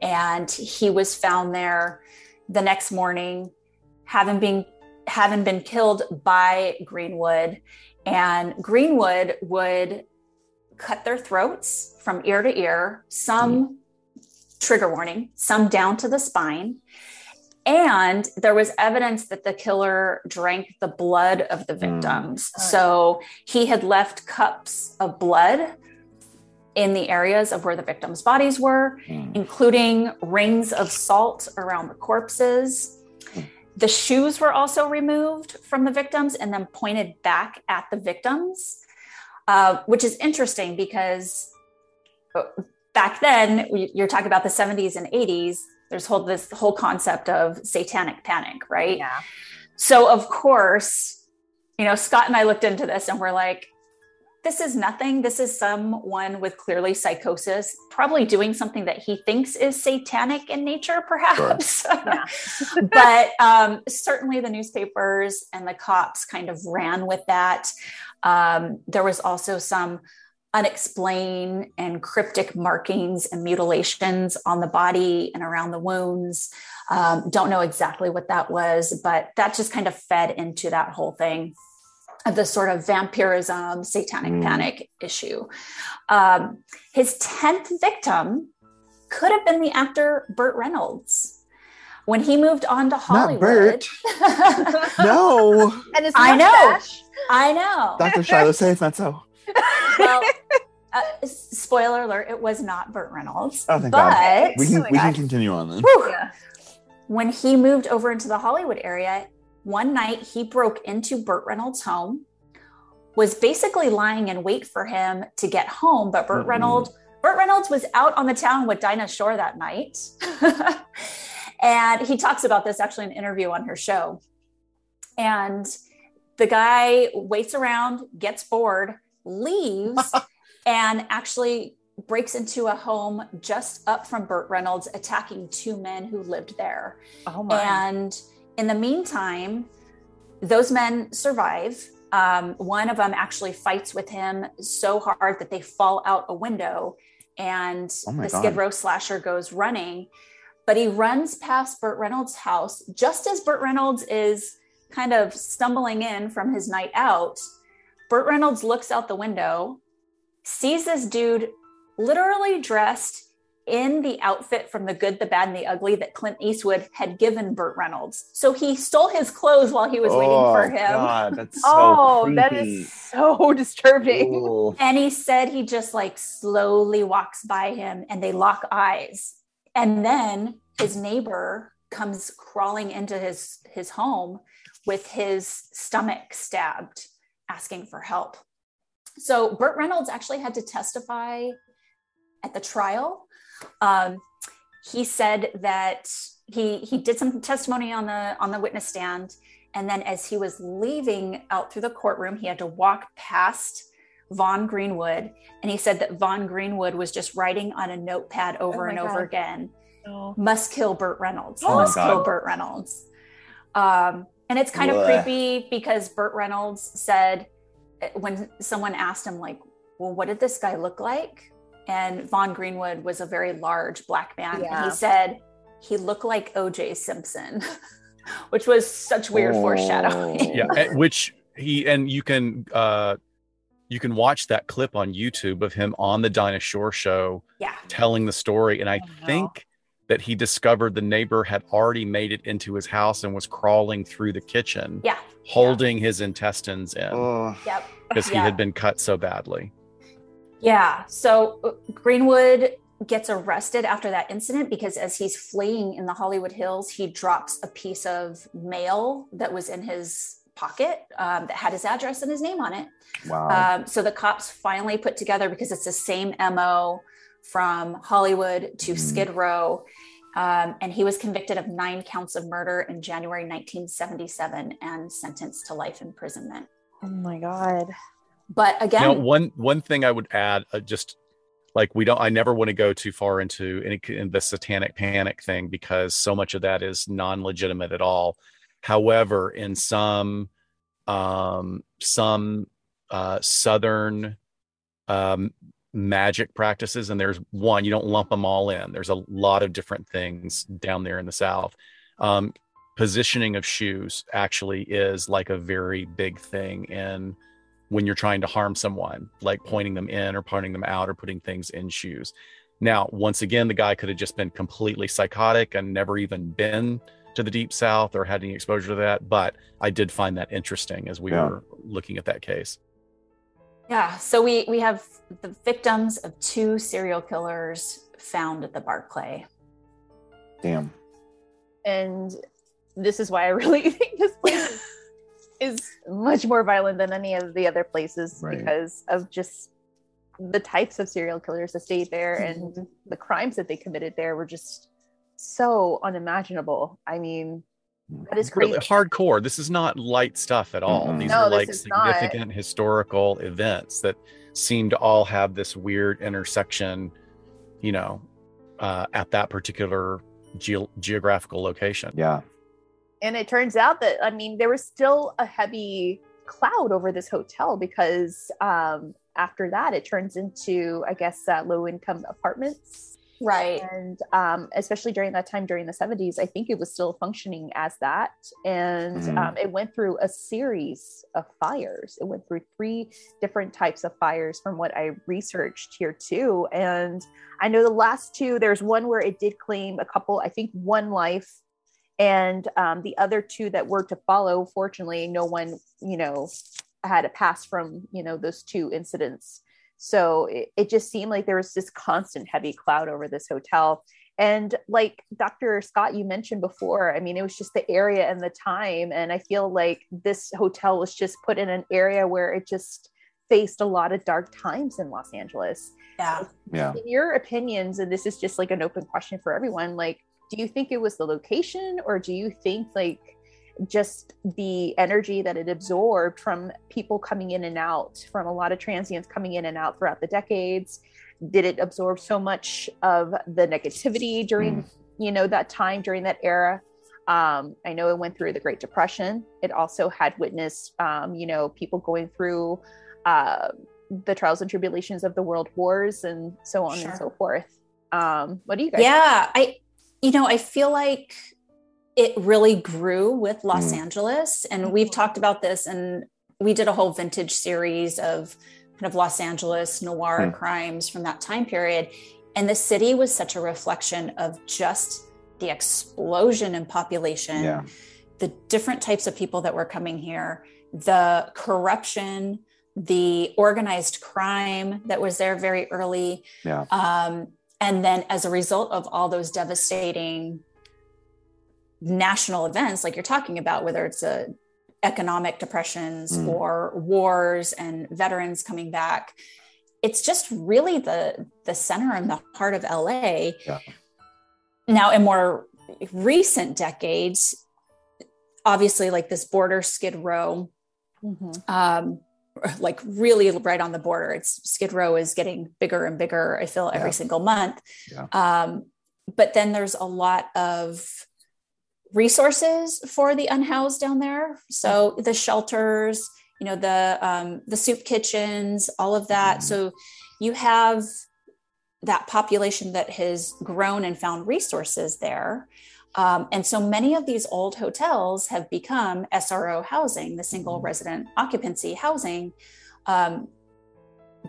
and he was found there the next morning, having been having been killed by Greenwood, and Greenwood would cut their throats from ear to ear, some hmm. trigger warning, some down to the spine. And there was evidence that the killer drank the blood of the Mm. victims. Oh. So he had left cups of blood in the areas of where the victims' bodies were, Mm. including rings of salt around the corpses. the shoes were also removed from the victims and then pointed back at the victims, uh, which is interesting because uh, back then, you're talking about the 70s and 80s, there's whole this whole concept of satanic panic, right? Yeah. So of course, you know, Scott and I looked into this and we're like, this is nothing. This is someone with clearly psychosis, probably doing something that he thinks is satanic in nature, perhaps. Sure. but um, certainly the newspapers and the cops kind of ran with that. Um, there was also some unexplained and cryptic markings and mutilations on the body and around the wounds. Um, don't know exactly what that was, but that just kind of fed into that whole thing of the sort of vampirism, satanic mm. panic issue. Um, his 10th victim could have been the actor Burt Reynolds. When he moved on to Hollywood. no. And his I know. I know. Dr. Shiloh, say it's not so. Well, uh, spoiler alert, it was not Burt Reynolds. Oh, thank but, God. We can, oh we can continue on then. Yeah. When he moved over into the Hollywood area, one night he broke into Burt Reynolds' home, was basically lying in wait for him to get home. But Burt mm-hmm. Reynolds, Burt Reynolds was out on the town with Dinah Shore that night. and he talks about this actually in an interview on her show. And the guy waits around, gets bored, leaves, and actually breaks into a home just up from Burt Reynolds, attacking two men who lived there. Oh my. And in the meantime, those men survive. Um, one of them actually fights with him so hard that they fall out a window, and oh the God. Skid Row slasher goes running. But he runs past Burt Reynolds' house just as Burt Reynolds is kind of stumbling in from his night out. Burt Reynolds looks out the window, sees this dude literally dressed in the outfit from The Good, the Bad, and the Ugly that Clint Eastwood had given Burt Reynolds. So he stole his clothes while he was oh, waiting for him. God, that's so oh, creepy. that is so disturbing. Ooh. And he said he just like slowly walks by him and they lock eyes. And then his neighbor comes crawling into his his home with his stomach stabbed asking for help. So Burt Reynolds actually had to testify at the trial. Um, he said that he he did some testimony on the on the witness stand, and then as he was leaving out through the courtroom, he had to walk past Vaughn Greenwood, and he said that Vaughn Greenwood was just writing on a notepad over oh and God. over again. Oh. Must kill Burt Reynolds. Oh must kill Burt Reynolds. Um, and it's kind of creepy because Burt Reynolds said when someone asked him, like, well, what did this guy look like? And Vaughn Greenwood was a very large black man. Yeah. And he said he looked like OJ Simpson, which was such weird oh. foreshadowing. Yeah, eh, which he and you can uh you can watch that clip on YouTube of him on the Dinah Shore show yeah. telling the story. And I oh, think that he discovered the neighbor had already made it into his house and was crawling through the kitchen, yeah, holding yeah. his intestines in. Oh. Yep, because he had been cut so badly. Yeah. So uh, Greenwood gets arrested after that incident because as he's fleeing in the Hollywood Hills, he drops a piece of mail that was in his pocket um, that had his address and his name on it. Wow. Um, so the cops finally put together because it's the same MO from Hollywood to mm. Skid Row. Um, and he was convicted of nine counts of murder in January 1977 and sentenced to life imprisonment. Oh my God. But again, you know, one one thing I would add, uh, just like we don't, I never want to go too far into any in the satanic panic thing because so much of that is non-legitimate at all. However, in some um, some uh, southern um, magic practices and there's one you don't lump them all in. There's a lot of different things down there in the south. Um, positioning of shoes actually is like a very big thing in when you're trying to harm someone like pointing them in or pointing them out or putting things in shoes. Now once again the guy could have just been completely psychotic and never even been to the deep south or had any exposure to that but i did find that interesting as we yeah. were looking at that case yeah, so we we have the victims of two serial killers found at the Barclay. Damn. And this is why I really think this place is much more violent than any of the other places right. because of just the types of serial killers that stayed there mm-hmm. and the crimes that they committed there were just so unimaginable. I mean, that is crazy. Really hardcore. This is not light stuff at all. Mm-hmm. These no, are like significant not. historical events that seem to all have this weird intersection, you know, uh, at that particular ge- geographical location. Yeah. And it turns out that, I mean, there was still a heavy cloud over this hotel because um, after that, it turns into, I guess, uh, low income apartments right. And um, especially during that time during the 70s i think it was still functioning as that. And mm-hmm. um, it went through a series of fires. It went through three different types of fires from what i researched here too. And i know the last two there's one where it did claim a couple i think one life. And um, the other two that were to follow fortunately no one you know had a pass from you know those two incidents so it, it just seemed like there was this constant heavy cloud over this hotel. And like Dr. Scott, you mentioned before, I mean, it was just the area and the time. And I feel like this hotel was just put in an area where it just faced a lot of dark times in Los Angeles. Yeah. Yeah. In your opinions, and this is just like an open question for everyone, like, do you think it was the location or do you think like just the energy that it absorbed from people coming in and out, from a lot of transients coming in and out throughout the decades? Did it absorb so much of the negativity during, mm. you know, that time during that era? Um, I know it went through the Great Depression. It also had witnessed, um, you know, people going through uh, the trials and tribulations of the world wars and so on sure. and so forth. Um, what do you guys? Yeah, think? I, you know, I feel like it really grew with Los mm. Angeles. And we've talked about this, and we did a whole vintage series of kind of Los Angeles noir mm. crimes from that time period. And the city was such a reflection of just the explosion in population, yeah. the different types of people that were coming here, the corruption, the organized crime that was there very early. Yeah. Um, and then as a result of all those devastating national events like you're talking about whether it's a economic depressions mm. or wars and veterans coming back it's just really the the center and the heart of LA yeah. now in more recent decades obviously like this border skid row mm-hmm. um like really right on the border it's skid row is getting bigger and bigger i feel every yeah. single month yeah. um but then there's a lot of resources for the unhoused down there. So the shelters, you know, the um, the soup kitchens, all of that. Mm-hmm. So you have that population that has grown and found resources there. Um, and so many of these old hotels have become SRO housing, the single mm-hmm. resident occupancy housing, um,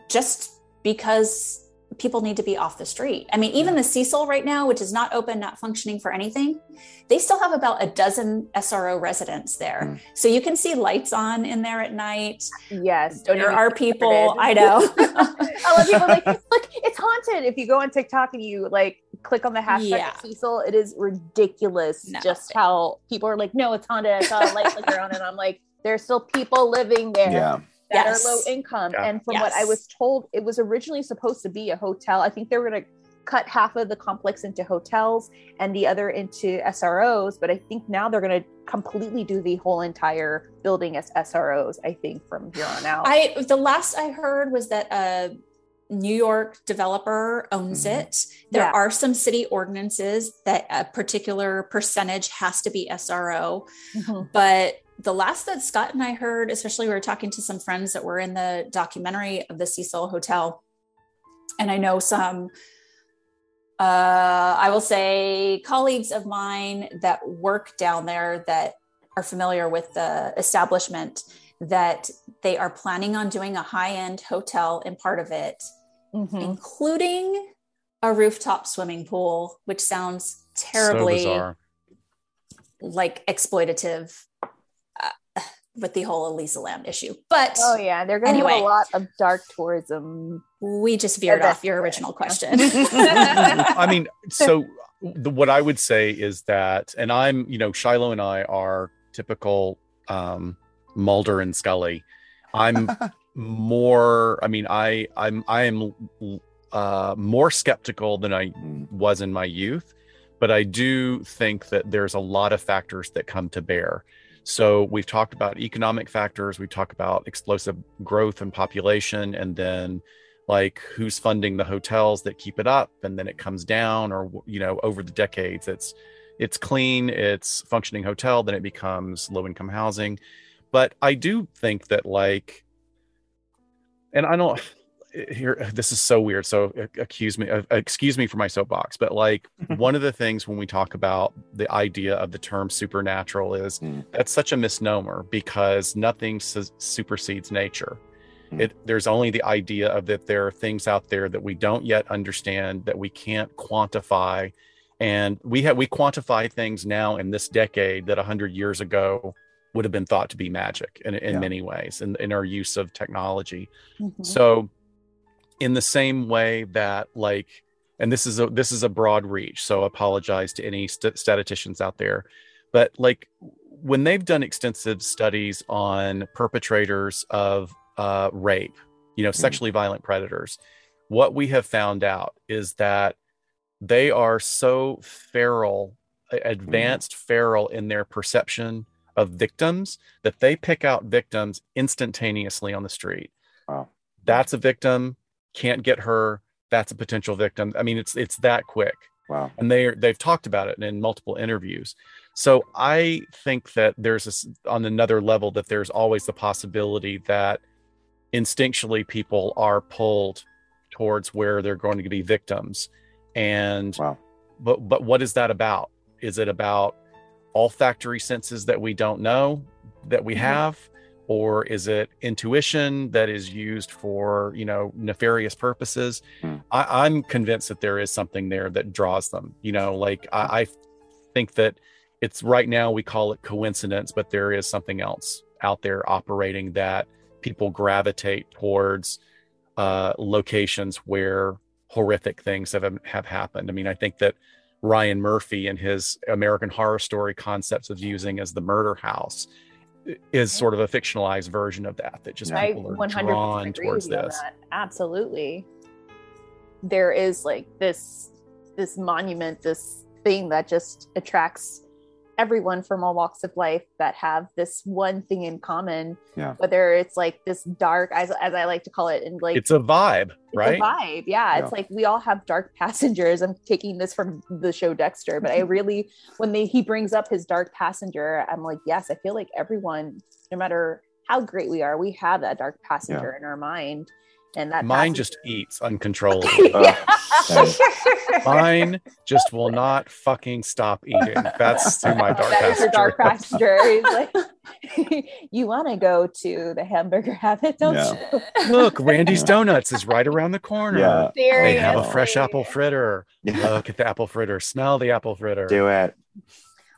just because people need to be off the street. I mean, even the Cecil right now, which is not open, not functioning for anything, they still have about a dozen SRO residents there. Mm. So you can see lights on in there at night. Yes. There are people, I know. I love people like, look, it's haunted. If you go on TikTok and you like click on the hashtag yeah. Cecil, it is ridiculous no. just how people are like, no, it's haunted. I saw a light flicker on it. I'm like, there's still people living there. Yeah that yes. are low income. Yeah. And from yes. what I was told, it was originally supposed to be a hotel. I think they were going to cut half of the complex into hotels and the other into SROs. But I think now they're going to completely do the whole entire building as SROs. I think from here on out. I the last I heard was that a New York developer owns mm-hmm. it. There yeah. are some city ordinances that a particular percentage has to be SRO, mm-hmm. but the last that Scott and I heard, especially we were talking to some friends that were in the documentary of the Cecil Hotel, and I know some, uh, I will say, colleagues of mine that work down there that are familiar with the establishment that they are planning on doing a high end hotel in part of it, mm-hmm. including a rooftop swimming pool, which sounds terribly so like exploitative with the whole Elisa Lam issue. But oh yeah, they're going to anyway, have a lot of dark tourism. We just veered off your original question. I mean, so the, what I would say is that, and I'm, you know, Shiloh and I are typical um, Mulder and Scully. I'm more. I mean, I I'm I am uh, more skeptical than I was in my youth, but I do think that there's a lot of factors that come to bear. So we've talked about economic factors, we talk about explosive growth and population, and then like who's funding the hotels that keep it up, and then it comes down, or you know, over the decades, it's it's clean, it's functioning hotel, then it becomes low income housing. But I do think that like, and I don't here this is so weird so uh, accuse me uh, excuse me for my soapbox but like one of the things when we talk about the idea of the term supernatural is Mm. that's such a misnomer because nothing su- supersedes nature Mm. it there's only the idea of that there are things out there that we don't yet understand that we can't quantify and we have we quantify things now in this decade that 100 years ago would have been thought to be magic in, in Yeah. many ways in, in our use of technology Mhm. so in the same way that like and this is a this is a broad reach so apologize to any st- statisticians out there but like when they've done extensive studies on perpetrators of uh, rape you know sexually violent predators what we have found out is that they are so feral advanced feral in their perception of victims that they pick out victims instantaneously on the street. Wow. that's a victim can't get her that's a potential victim i mean it's it's that quick Wow. and they they've talked about it in multiple interviews so i think that there's this on another level that there's always the possibility that instinctually people are pulled towards where they're going to be victims and Wow. but but what is that about is it about olfactory senses that we don't know that we Mhm. have or is it intuition that is used for you know nefarious purposes Hmm. I, i'm convinced that there is something there that draws them you know like I, I think that it's right now we call it coincidence but there is something else out there operating that people gravitate towards uh, locations where horrific things have have happened. I mean, I think that Ryan Murphy and his American Horror Story concepts of using as the murder house is sort of a fictionalized version of that. That just I people are drawn towards with you on this. Absolutely. There is like this this monument, this thing that just attracts everyone from all walks of life that have this one thing in common. Yeah. Whether it's like this dark, as, as I like to call it, and like It's a vibe, it's right? a vibe. Yeah, Yeah. It's like we all have dark passengers. I'm taking this from the show Dexter, but I really, when they he brings up his dark passenger, I'm like, yes, I feel like everyone, no matter how great we are, we have that dark passenger in our mind. And that Mine passenger- just eats uncontrollably. Uh, same. Mine just will not fucking stop eating. That's who my dark that is your passenger. dark is. passenger. He's like, you want to go to the hamburger habit, don't Yeah. you? Look, Randy's Donuts is right around the corner. Yeah. They have a fresh apple fritter. Yeah. Look at the apple fritter. Smell the apple fritter. Do it.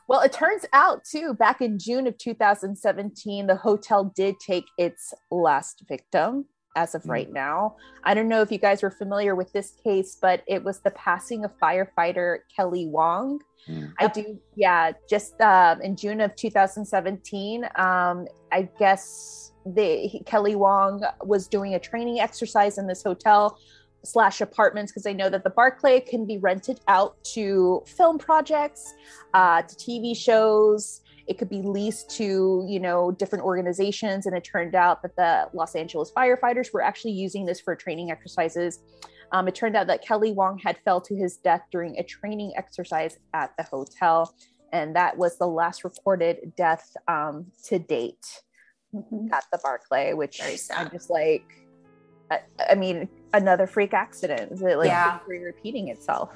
Well, it turns out too, back in June of 2017, the hotel did take its last victim as of right now. I don't know if you guys were familiar with this case, but it was the passing of firefighter Kelly Wong. Hmm. I do, yeah, just um, in June of 2017. Um, I guess the he- Kelly Wong was doing a training exercise in this hotel slash apartments because I know that the Barclay can be rented out to film projects, uh, to TV shows. It could be leased to you know different organizations, and it turned out that the Los Angeles firefighters were actually using this for training exercises. Um, it turned out that Kelly Wong had fell to his death during a training exercise at the hotel, and that was the last recorded death um, to date Mhm. at the Barclay. Which I'm just like, I, I mean, another freak accident. Is it like Yeah. repeating itself?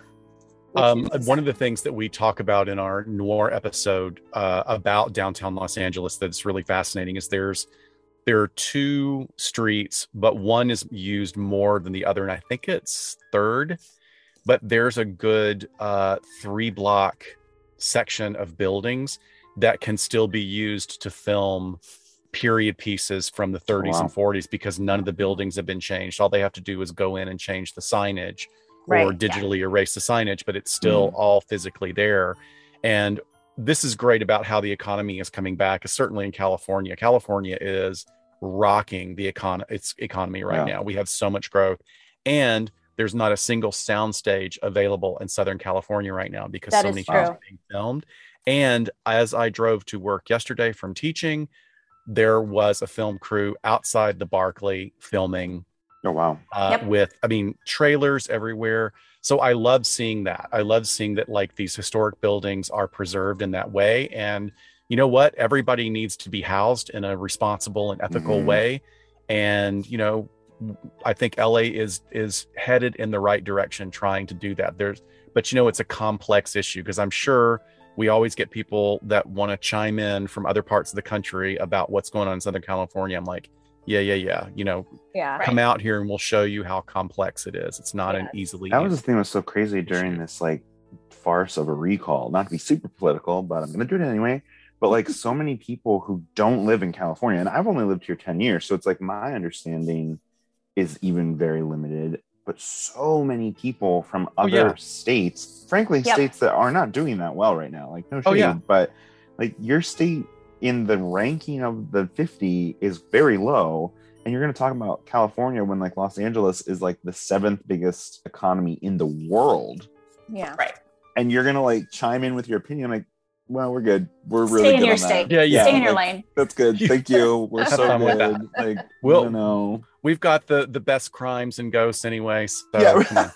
Um, one of the things that we talk about in our noir episode uh, about downtown Los Angeles that's really fascinating is there's there are two streets, but one is used more than the other, and I think it's third. But there's a good uh, three block section of buildings that can still be used to film period pieces from the 30s Wow. and 40s because none of the buildings have been changed. All they have to do is go in and change the signage or digitally yeah. erase the signage, but it's still mm. all physically there. And this is great about how the economy is coming back, certainly in California. California is rocking the econ- its economy right yeah. now. We have so much growth. And there's not a single soundstage available in Southern California right now because that so many films are being filmed. And as I drove to work yesterday from teaching, there was a film crew outside the Barclay filming. Oh wow! Uh, yep. With I mean trailers everywhere. So I love seeing that. I love seeing that like these historic buildings are preserved in that way. And you know what? Everybody needs to be housed in a responsible and ethical mm-hmm. way. And you know, I think LA is is headed in the right direction trying to do that. There's but you know it's a complex issue because I'm sure we always get people that want to chime in from other parts of the country about what's going on in Southern California. I'm like, yeah, yeah, yeah. You know, yeah, come right. out here and we'll show you how complex it is. It's not an easily. That was the thing that was so crazy during this like farce of a recall. Not to be super political, but I'm going to do it anyway. But like so many people who don't live in California, and I've only lived here 10 years. So it's like my understanding is even very limited but so many people from other oh, yeah. states frankly yep. states that are not doing that well right now like no shade, oh, yeah. but like your state in the ranking of the 50 is very low and you're going to talk about california when like los angeles is like the seventh biggest economy in the world yeah right and you're going to like chime in with your opinion like well, we're good. We're really stay in your state. Yeah, yeah. Stay in your lane. That's good. Thank you. We're so good. Like, we'll, know. We've got the the best crimes and ghosts anyway. So, yeah.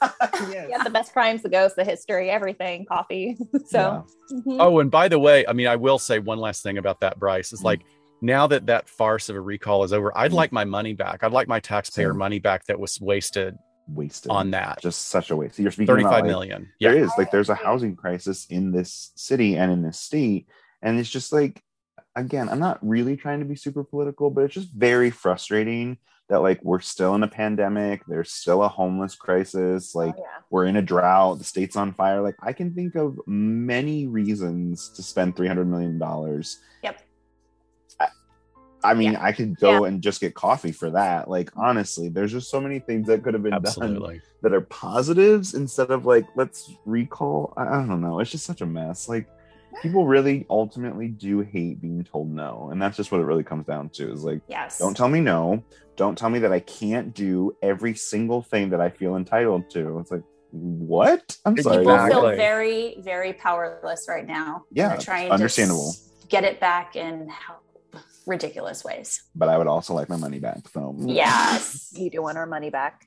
yeah, the best crimes, the ghosts, the history, everything, coffee. so. Yeah. Mm-hmm. Oh, and by the way, I mean, I will say one last thing about that, Bryce. Is mm like now that that farce of a recall is over, I'd mm like my money back. I'd like my taxpayer money back that was wasted wasted on that. Just such a waste. So you're speaking 35 about, like, million. Yeah. There is like there's a housing crisis in this city and in this state. And it's just like again, I'm not really trying to be super political, but it's just very frustrating that like we're still in a pandemic, there's still a homeless crisis, oh, like oh, yeah. we're in a drought, the state's on fire. Like I can think of many reasons to spend 300 million dollars. Yep I mean, yeah. I could go yeah. and just get coffee for that. Like, honestly, there's just so many things that could have been Absolutely. done that are positives instead of like, let's recall. I, I don't know. It's just such a mess. Like, people really ultimately do hate being told no. And that's just what it really comes down to is like, yes. don't tell me no. Don't tell me that I can't do every single thing that I feel entitled to. It's like, what? I'm sorry. People feel very, very powerless right now. Yeah. They're trying understandable. to get it back and help ridiculous ways. But I would also like my money back. So yes, you do want our money back.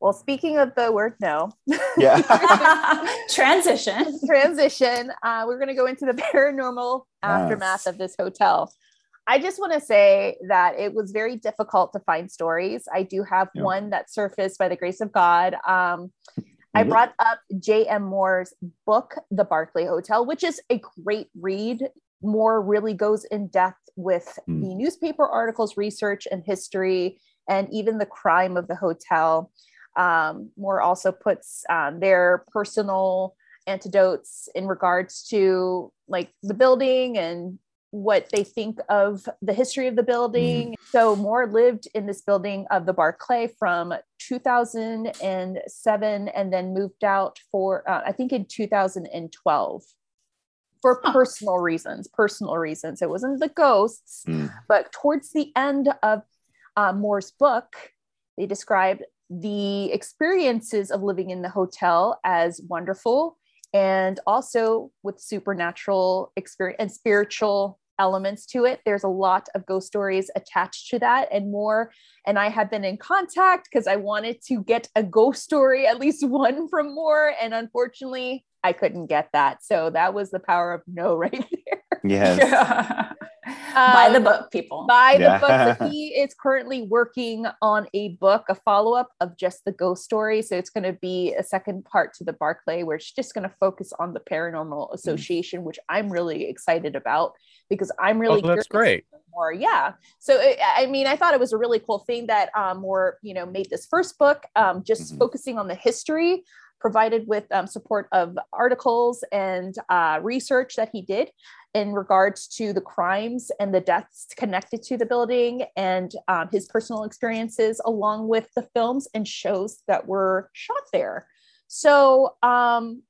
Well, speaking of the word no, yeah, transition, transition. Uh, we're going to go into the paranormal aftermath of this hotel. I just want to say that it was very difficult to find stories. I do have yeah. one that surfaced by the grace of God. Um, I mm-hmm. brought up J.M. Moore's book, The Barclay Hotel, which is a great read. Moore really goes in depth with mm. the newspaper articles, research, and history, and even the crime of the hotel. Um, Moore also puts um, their personal antidotes in regards to like the building and what they think of the history of the building. Mm. So Moore lived in this building of the Barclay from 2007 and then moved out for, uh, I think, in 2012 for personal reasons, personal reasons. It wasn't the ghosts, mm. but towards the end of uh, Moore's book, they described the experiences of living in the hotel as wonderful and also with supernatural experience and spiritual elements to it. There's a lot of ghost stories attached to that and more. And I have been in contact because I wanted to get a ghost story, at least one from Moore. And unfortunately, I couldn't get that. So that was the power of no right there. Yes. Yeah. buy the um, book, people. Buy the yeah. book. he is currently working on a book, a follow up of just the ghost story. So it's going to be a second part to the Barclay, where it's just going to focus on the Paranormal mm. Association, mm. which I'm really excited about because I'm really oh, that's great. More, yeah. So it, I mean, I thought it was a really cool thing that um, Moore, you know, made this first book, um, just mm-hmm. focusing on the history provided with um, support of articles and uh, research that he did in regards to the crimes and the deaths connected to the building and um, his personal experiences, along with the films and shows that were shot there. So, um,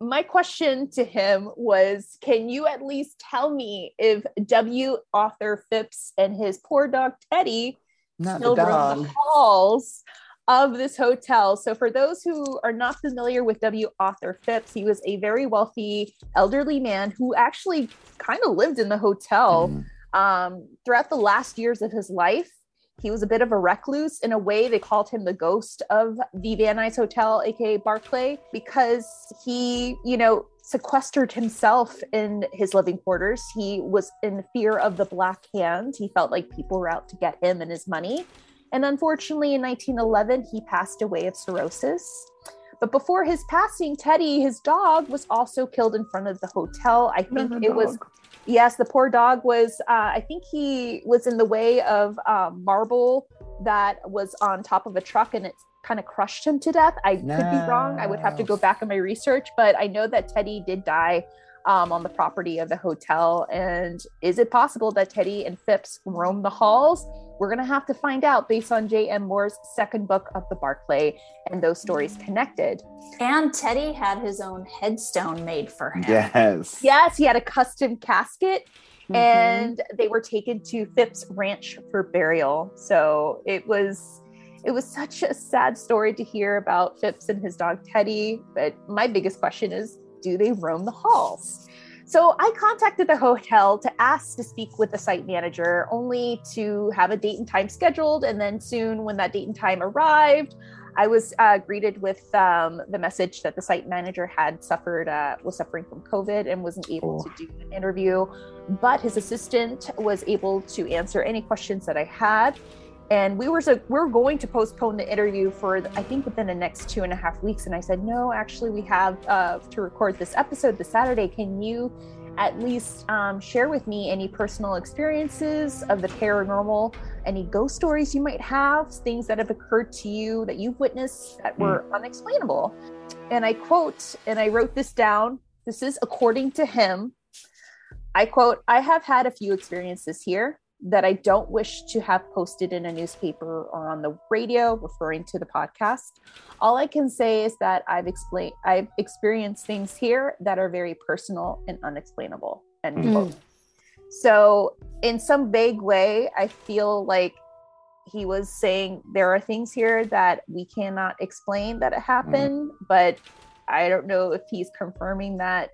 my question to him was Can you at least tell me if W. Arthur Phipps and his poor dog Teddy Not still the the halls of this hotel? So, for those who are not familiar with W. Arthur Phipps, he was a very wealthy elderly man who actually kind of lived in the hotel Mm. um, throughout the last years of his life. He was a bit of a recluse. In a way, they called him the ghost of the Van Nuys Hotel, aka Barclay, because he, you know, sequestered himself in his living quarters. He was in fear of the Black Hand. He felt like people were out to get him and his money. And unfortunately, in 1911, he passed away of cirrhosis. But before his passing, Teddy, his dog, was also killed in front of the hotel. I think it was yes the poor dog was uh, i think he was in the way of um, marble that was on top of a truck and it kind of crushed him to death i could be wrong i would have to go back in my research but i know that teddy did die um, on the property of the hotel and is it possible that teddy and phipps roam the halls we're going to have to find out based on j.m moore's second book of the barclay and those stories connected And Teddy had his own headstone made for him. Yes. yes he had a custom casket Mhm. and they were taken to Phipps Ranch for burial. So it was it was such a sad story to hear about Phipps and his dog Teddy. But my biggest question is, do they roam the halls? So I contacted the hotel to ask to speak with the site manager, only to have a date and time scheduled. And then soon, when that date and time arrived, I was uh, greeted with um, the message that the site manager had suffered, uh, was suffering from COVID and wasn't able Oh. to do an interview. But his assistant was able to answer any questions that I had. And we were so we are going to postpone the interview for I think within the next two and a half weeks. And I said, no, actually, we have uh, to record this episode this Saturday. Can you at least um, share with me any personal experiences of the paranormal, any ghost stories you might have, things that have occurred to you that you've witnessed that were unexplainable. And I quote, and I wrote this down. This is according to him. I quote, I have had a few experiences here that I don't wish to have posted in a newspaper or on the radio, referring to the podcast. All I can say is that I've explained I've experienced things here that are very personal and unexplainable. End Mm. quote. So in some vague way, I feel like he was saying there are things here that we cannot explain that it happened, but I don't know if he's confirming that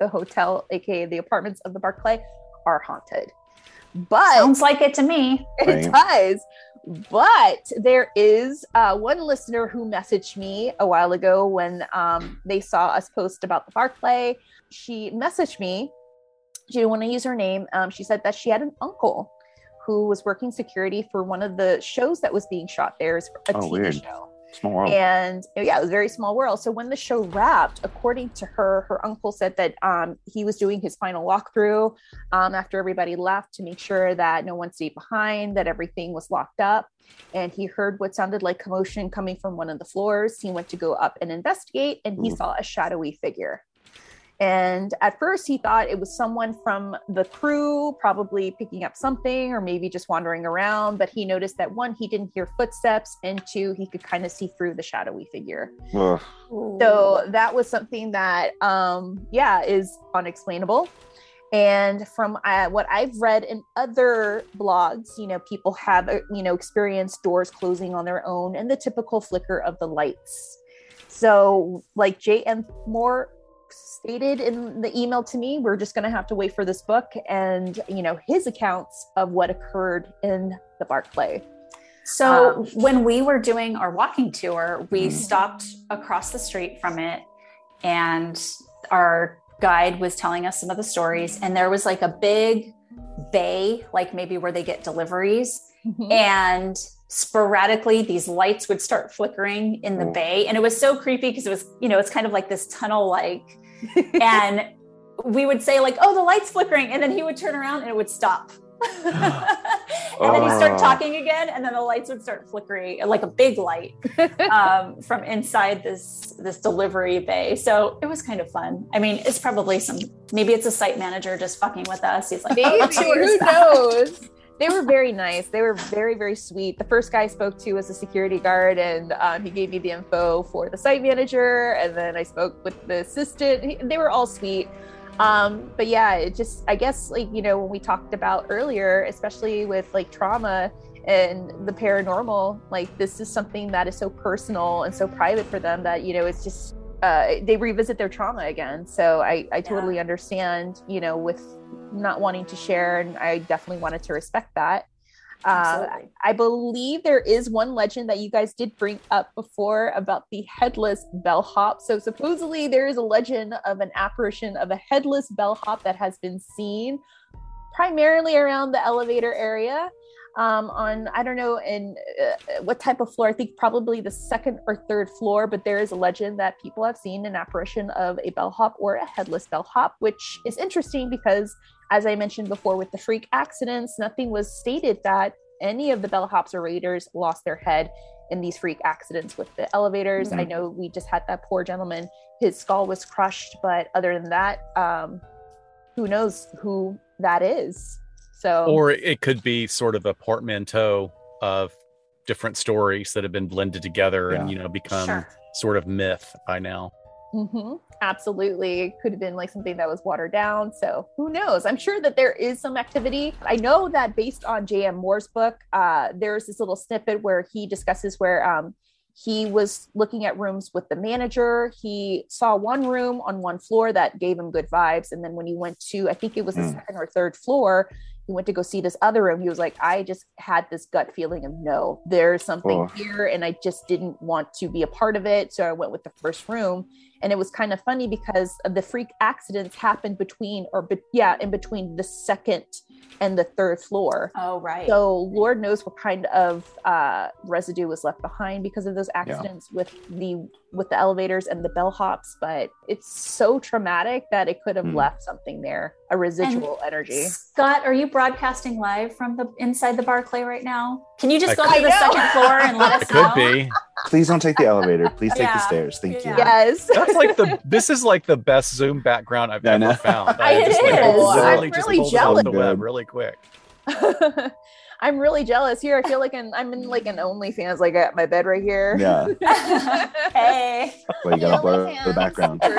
the hotel, aka the apartments of the Barclay, are haunted. But Sounds like it to me. it Right. does. But there is uh, one listener who messaged me a while ago when um, they saw us post about the Barclay. She messaged me. She didn't want to use her name. Um, she said that she had an uncle who was working security for one of the shows that was being shot there. It's a Oh, TV weird. show. Small world. And yeah, it was a very small world. So when the show wrapped, according to her, her uncle said that um, he was doing his final walkthrough um, after everybody left to make sure that no one stayed behind, that everything was locked up. And he heard what sounded like commotion coming from one of the floors. He went to go up and investigate, and he Ooh. saw a shadowy figure. And at first, he thought it was someone from the crew, probably picking up something or maybe just wandering around. But he noticed that one, he didn't hear footsteps, and two, he could kind of see through the shadowy figure. Ugh. So that was something that, um, yeah, is unexplainable. And from uh, what I've read in other blogs, you know, people have, uh, you know, experienced doors closing on their own and the typical flicker of the lights. So, like J.M. Moore stated in the email to me, we're just going to have to wait for this book and, you know, his accounts of what occurred in the Barclay. So Um, when we were doing our walking tour, we Mhm. stopped across the street from it and our guide was telling us some of the stories and there was like a big bay like maybe where they get deliveries and sporadically these lights would start flickering in the bay and it was so creepy because it was you know it's kind of like this tunnel like and we would say like oh the light's flickering and then he would turn around and it would stop and then he'd start Oh. talking again and then the lights would start flickering like a big light um, from inside this this delivery bay so it was kind of fun i mean it's probably some maybe it's a site manager just fucking with us he's like oh, Maybe, tours. who knows? They were very nice. They were very, very sweet. The first guy I spoke to was a security guard, and um, he gave me the info for the site manager. And then I spoke with the assistant. They were all sweet. Um, but yeah, it just, I guess, like, you know, when we talked about earlier, especially with like trauma and the paranormal, like, this is something that is so personal and so private for them that, you know, it's just, uh, they revisit their trauma again. So I, I totally yeah. understand, you know, with not wanting to share, and I definitely wanted to respect that. Uh, I believe there is one legend that you guys did bring up before about the headless bellhop. So supposedly there is a legend of an apparition of a headless bellhop that has been seen primarily around the elevator area um, on I don't know in uh, what type of floor. I think probably the second or third floor. But there is a legend that people have seen an apparition of a bellhop or a headless bellhop, which is interesting because, as I mentioned before, with the freak accidents, nothing was stated that any of the bellhops or raiders lost their head in these freak accidents with the elevators. Mm-hmm. I know we just had that poor gentleman; his skull was crushed, but other than that, um, who knows who that is? So, or it could be sort of a portmanteau of different stories that have been blended together yeah. and you know become sure. sort of myth by now. Mm-hmm. Absolutely. It could have been like something that was watered down. So who knows? I'm sure that there is some activity. I know that based on J.M. Moore's book, uh, there's this little snippet where he discusses where um, he was looking at rooms with the manager. He saw one room on one floor that gave him good vibes. And then when he went to, I think it was the mm. second or third floor, he went to go see this other room. He was like, I just had this gut feeling of no, there's something oh. here. And I just didn't want to be a part of it. So I went with the first room. And it was kind of funny because the freak accidents happened between, or be, yeah, in between the second and the third floor. Oh, right. So Lord knows what kind of uh, residue was left behind because of those accidents yeah. with the with the elevators and the bellhops. But it's so traumatic that it could have mm. left something there, a residual and energy. Scott, are you broadcasting live from the inside the Barclay right now? Can you just I go to the second floor and let us it know? Could be. Please don't take the elevator. Please take yeah. the stairs. Thank yeah. you. Yes. That's like the this is like the best Zoom background I've ever found. I, I just, like, literally I'm really jealous. The web really quick. I'm really jealous here. I feel like an, I'm in like an OnlyFans, like at my bed right here. Yeah. hey. Well, you gotta blur the background.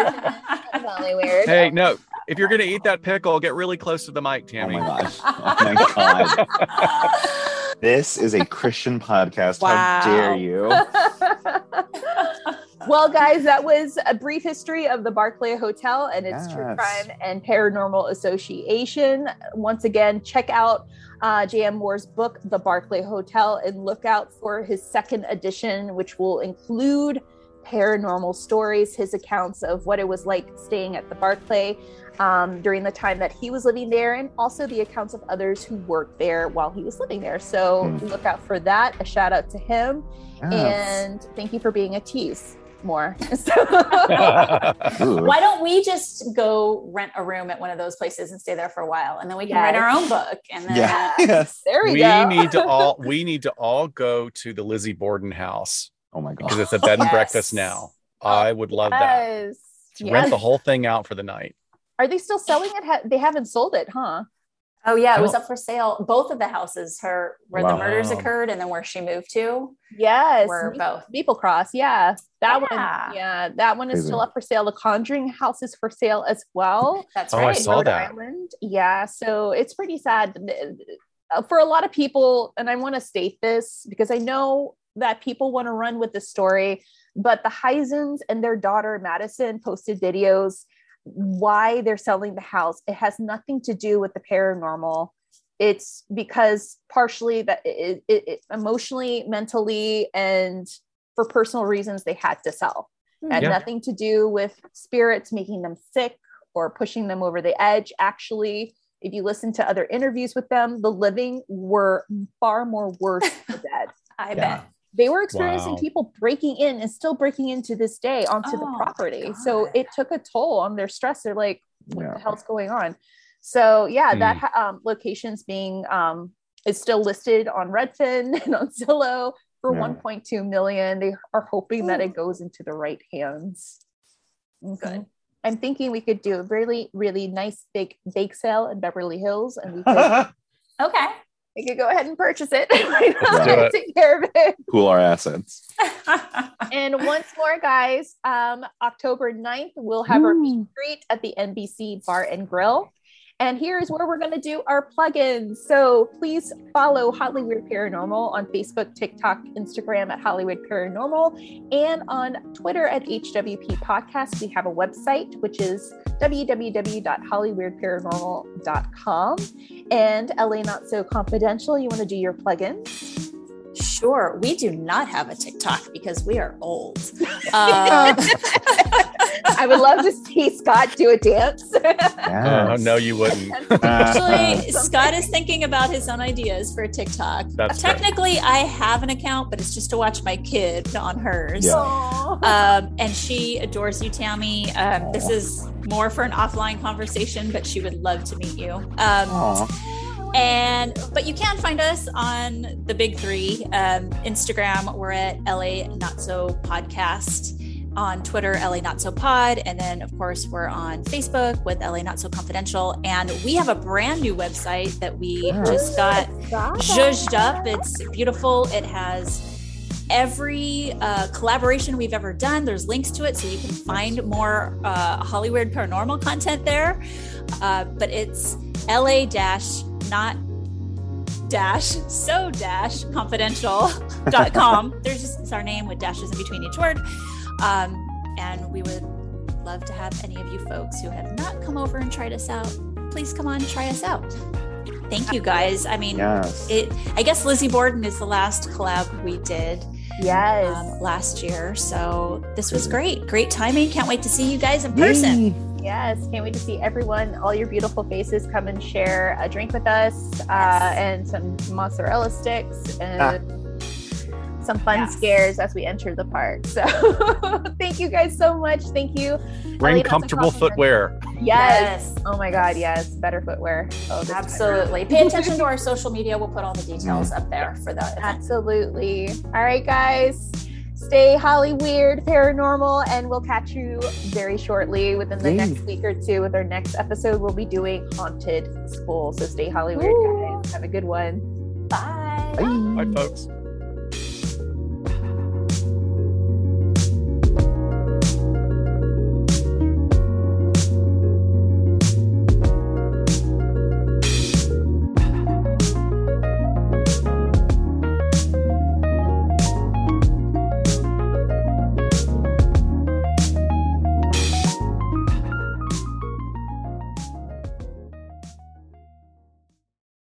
Weird. Hey, no. If you're gonna eat that pickle, get really close to the mic, Tammy. Oh my gosh. Oh my god. This is a Christian podcast. Wow. How dare you? well, guys, that was a brief history of the Barclay Hotel and its yes. True Crime and Paranormal Association. Once again, check out uh, J.M. Moore's book, The Barclay Hotel, and look out for his second edition, which will include paranormal stories, his accounts of what it was like staying at the Barclay um, during the time that he was living there, and also the accounts of others who worked there while he was living there. So mm. look out for that. A shout out to him. Yes. And thank you for being a tease more. Why don't we just go rent a room at one of those places and stay there for a while, and then we can yes. write our own book. And then yeah. Uh, yes. there we, we go. We need to all we need to all go to the Lizzie Borden house. Oh my god! Because it's a bed and yes. breakfast now. I would love yes. that. Rent the whole thing out for the night. Are they still selling it? Ha- they haven't sold it, huh? Oh yeah, it was up for sale. Both of the houses, her where wow. the murders occurred, and then where she moved to. Yes, were Me- both Maplecroft. Yeah, that yeah. one. Yeah, that one is Crazy. still up for sale. The Conjuring house is for sale as well. That's oh, right. I saw Rhode that. Island. Yeah, so it's pretty sad uh, for a lot of people, and I want to state this because I know that people want to run with the story, but the Heinzens and their daughter Madison posted videos why they're selling the house. It has nothing to do with the paranormal. It's because partially that it, it, it emotionally, mentally, and for personal reasons they had to sell. It had yeah. nothing to do with spirits making them sick or pushing them over the edge. Actually, if you listen to other interviews with them, the living were far more worse than the dead. I yeah. bet they were experiencing wow. people breaking in and still breaking into this day onto oh, the property. So it took a toll on their stress. They're like, what yeah. the hell's going on? So yeah, mm. that um, location's being um, is still listed on Redfin and on Zillow for yeah. 1.2 million. They are hoping Ooh. that it goes into the right hands. Mm-hmm. Good. I'm thinking we could do a really, really nice big bake sale in Beverly Hills, and we could okay we could go ahead and purchase it. Take care of it. Pool our assets. and once more, guys, um, October 9th, we'll have Ooh. our meet and greet at the NBC Bar and Grill. And here's where we're going to do our plugins. So please follow Hollyweird Paranormal on Facebook, TikTok, Instagram at Hollyweird Paranormal, and on Twitter at HWP Podcast. We have a website, which is www.hollyweirdparanormal.com. And LA Not So Confidential, you want to do your plugins? Sure. We do not have a TikTok because we are old. Um, I would love to see Scott do a dance. Yes. Uh, no, you wouldn't. Actually, Scott is thinking about his own ideas for TikTok. That's Technically, I have an account, but it's just to watch my kid on hers. Yeah. Um, and she adores you, Tammy. Um, this is more for an offline conversation, but she would love to meet you. Um, and but you can find us on the big three um, instagram we're at la not so podcast on twitter la not so pod and then of course we're on facebook with la not so confidential and we have a brand new website that we just got zhuzhed up. It's beautiful. It has every uh, collaboration we've ever done. There's links to it so you can find more uh, hollyweird paranormal content there. Uh, but it's la dash not dash so dash confidential.com. There's just it's our name with dashes in between each word. Um, and we would love to have any of you folks who have not come over and tried us out. Please come on and try us out. Thank you guys. I mean, yes. it I guess Lizzie Borden is the last collab we did. Yes. Um, last year. So this was great. Great timing. Can't wait to see you guys in person. Yay. Yes, can't wait to see everyone, all your beautiful faces come and share a drink with us uh, and some mozzarella sticks and ah. Some fun yes. scares as we enter the park. So thank you guys so much. Thank you. Bring comfortable footwear. Yes. yes. Oh my God. Yes. Better footwear. Oh, Absolutely. Pay attention to our social media. We'll put all the details up there for that. Absolutely. All right, guys stay Holly weird, paranormal, and we'll catch you very shortly within the next week or two with our next episode. We'll be doing haunted school. So stay Holly weird, guys. Have a good one. Bye. Bye, Bye folks.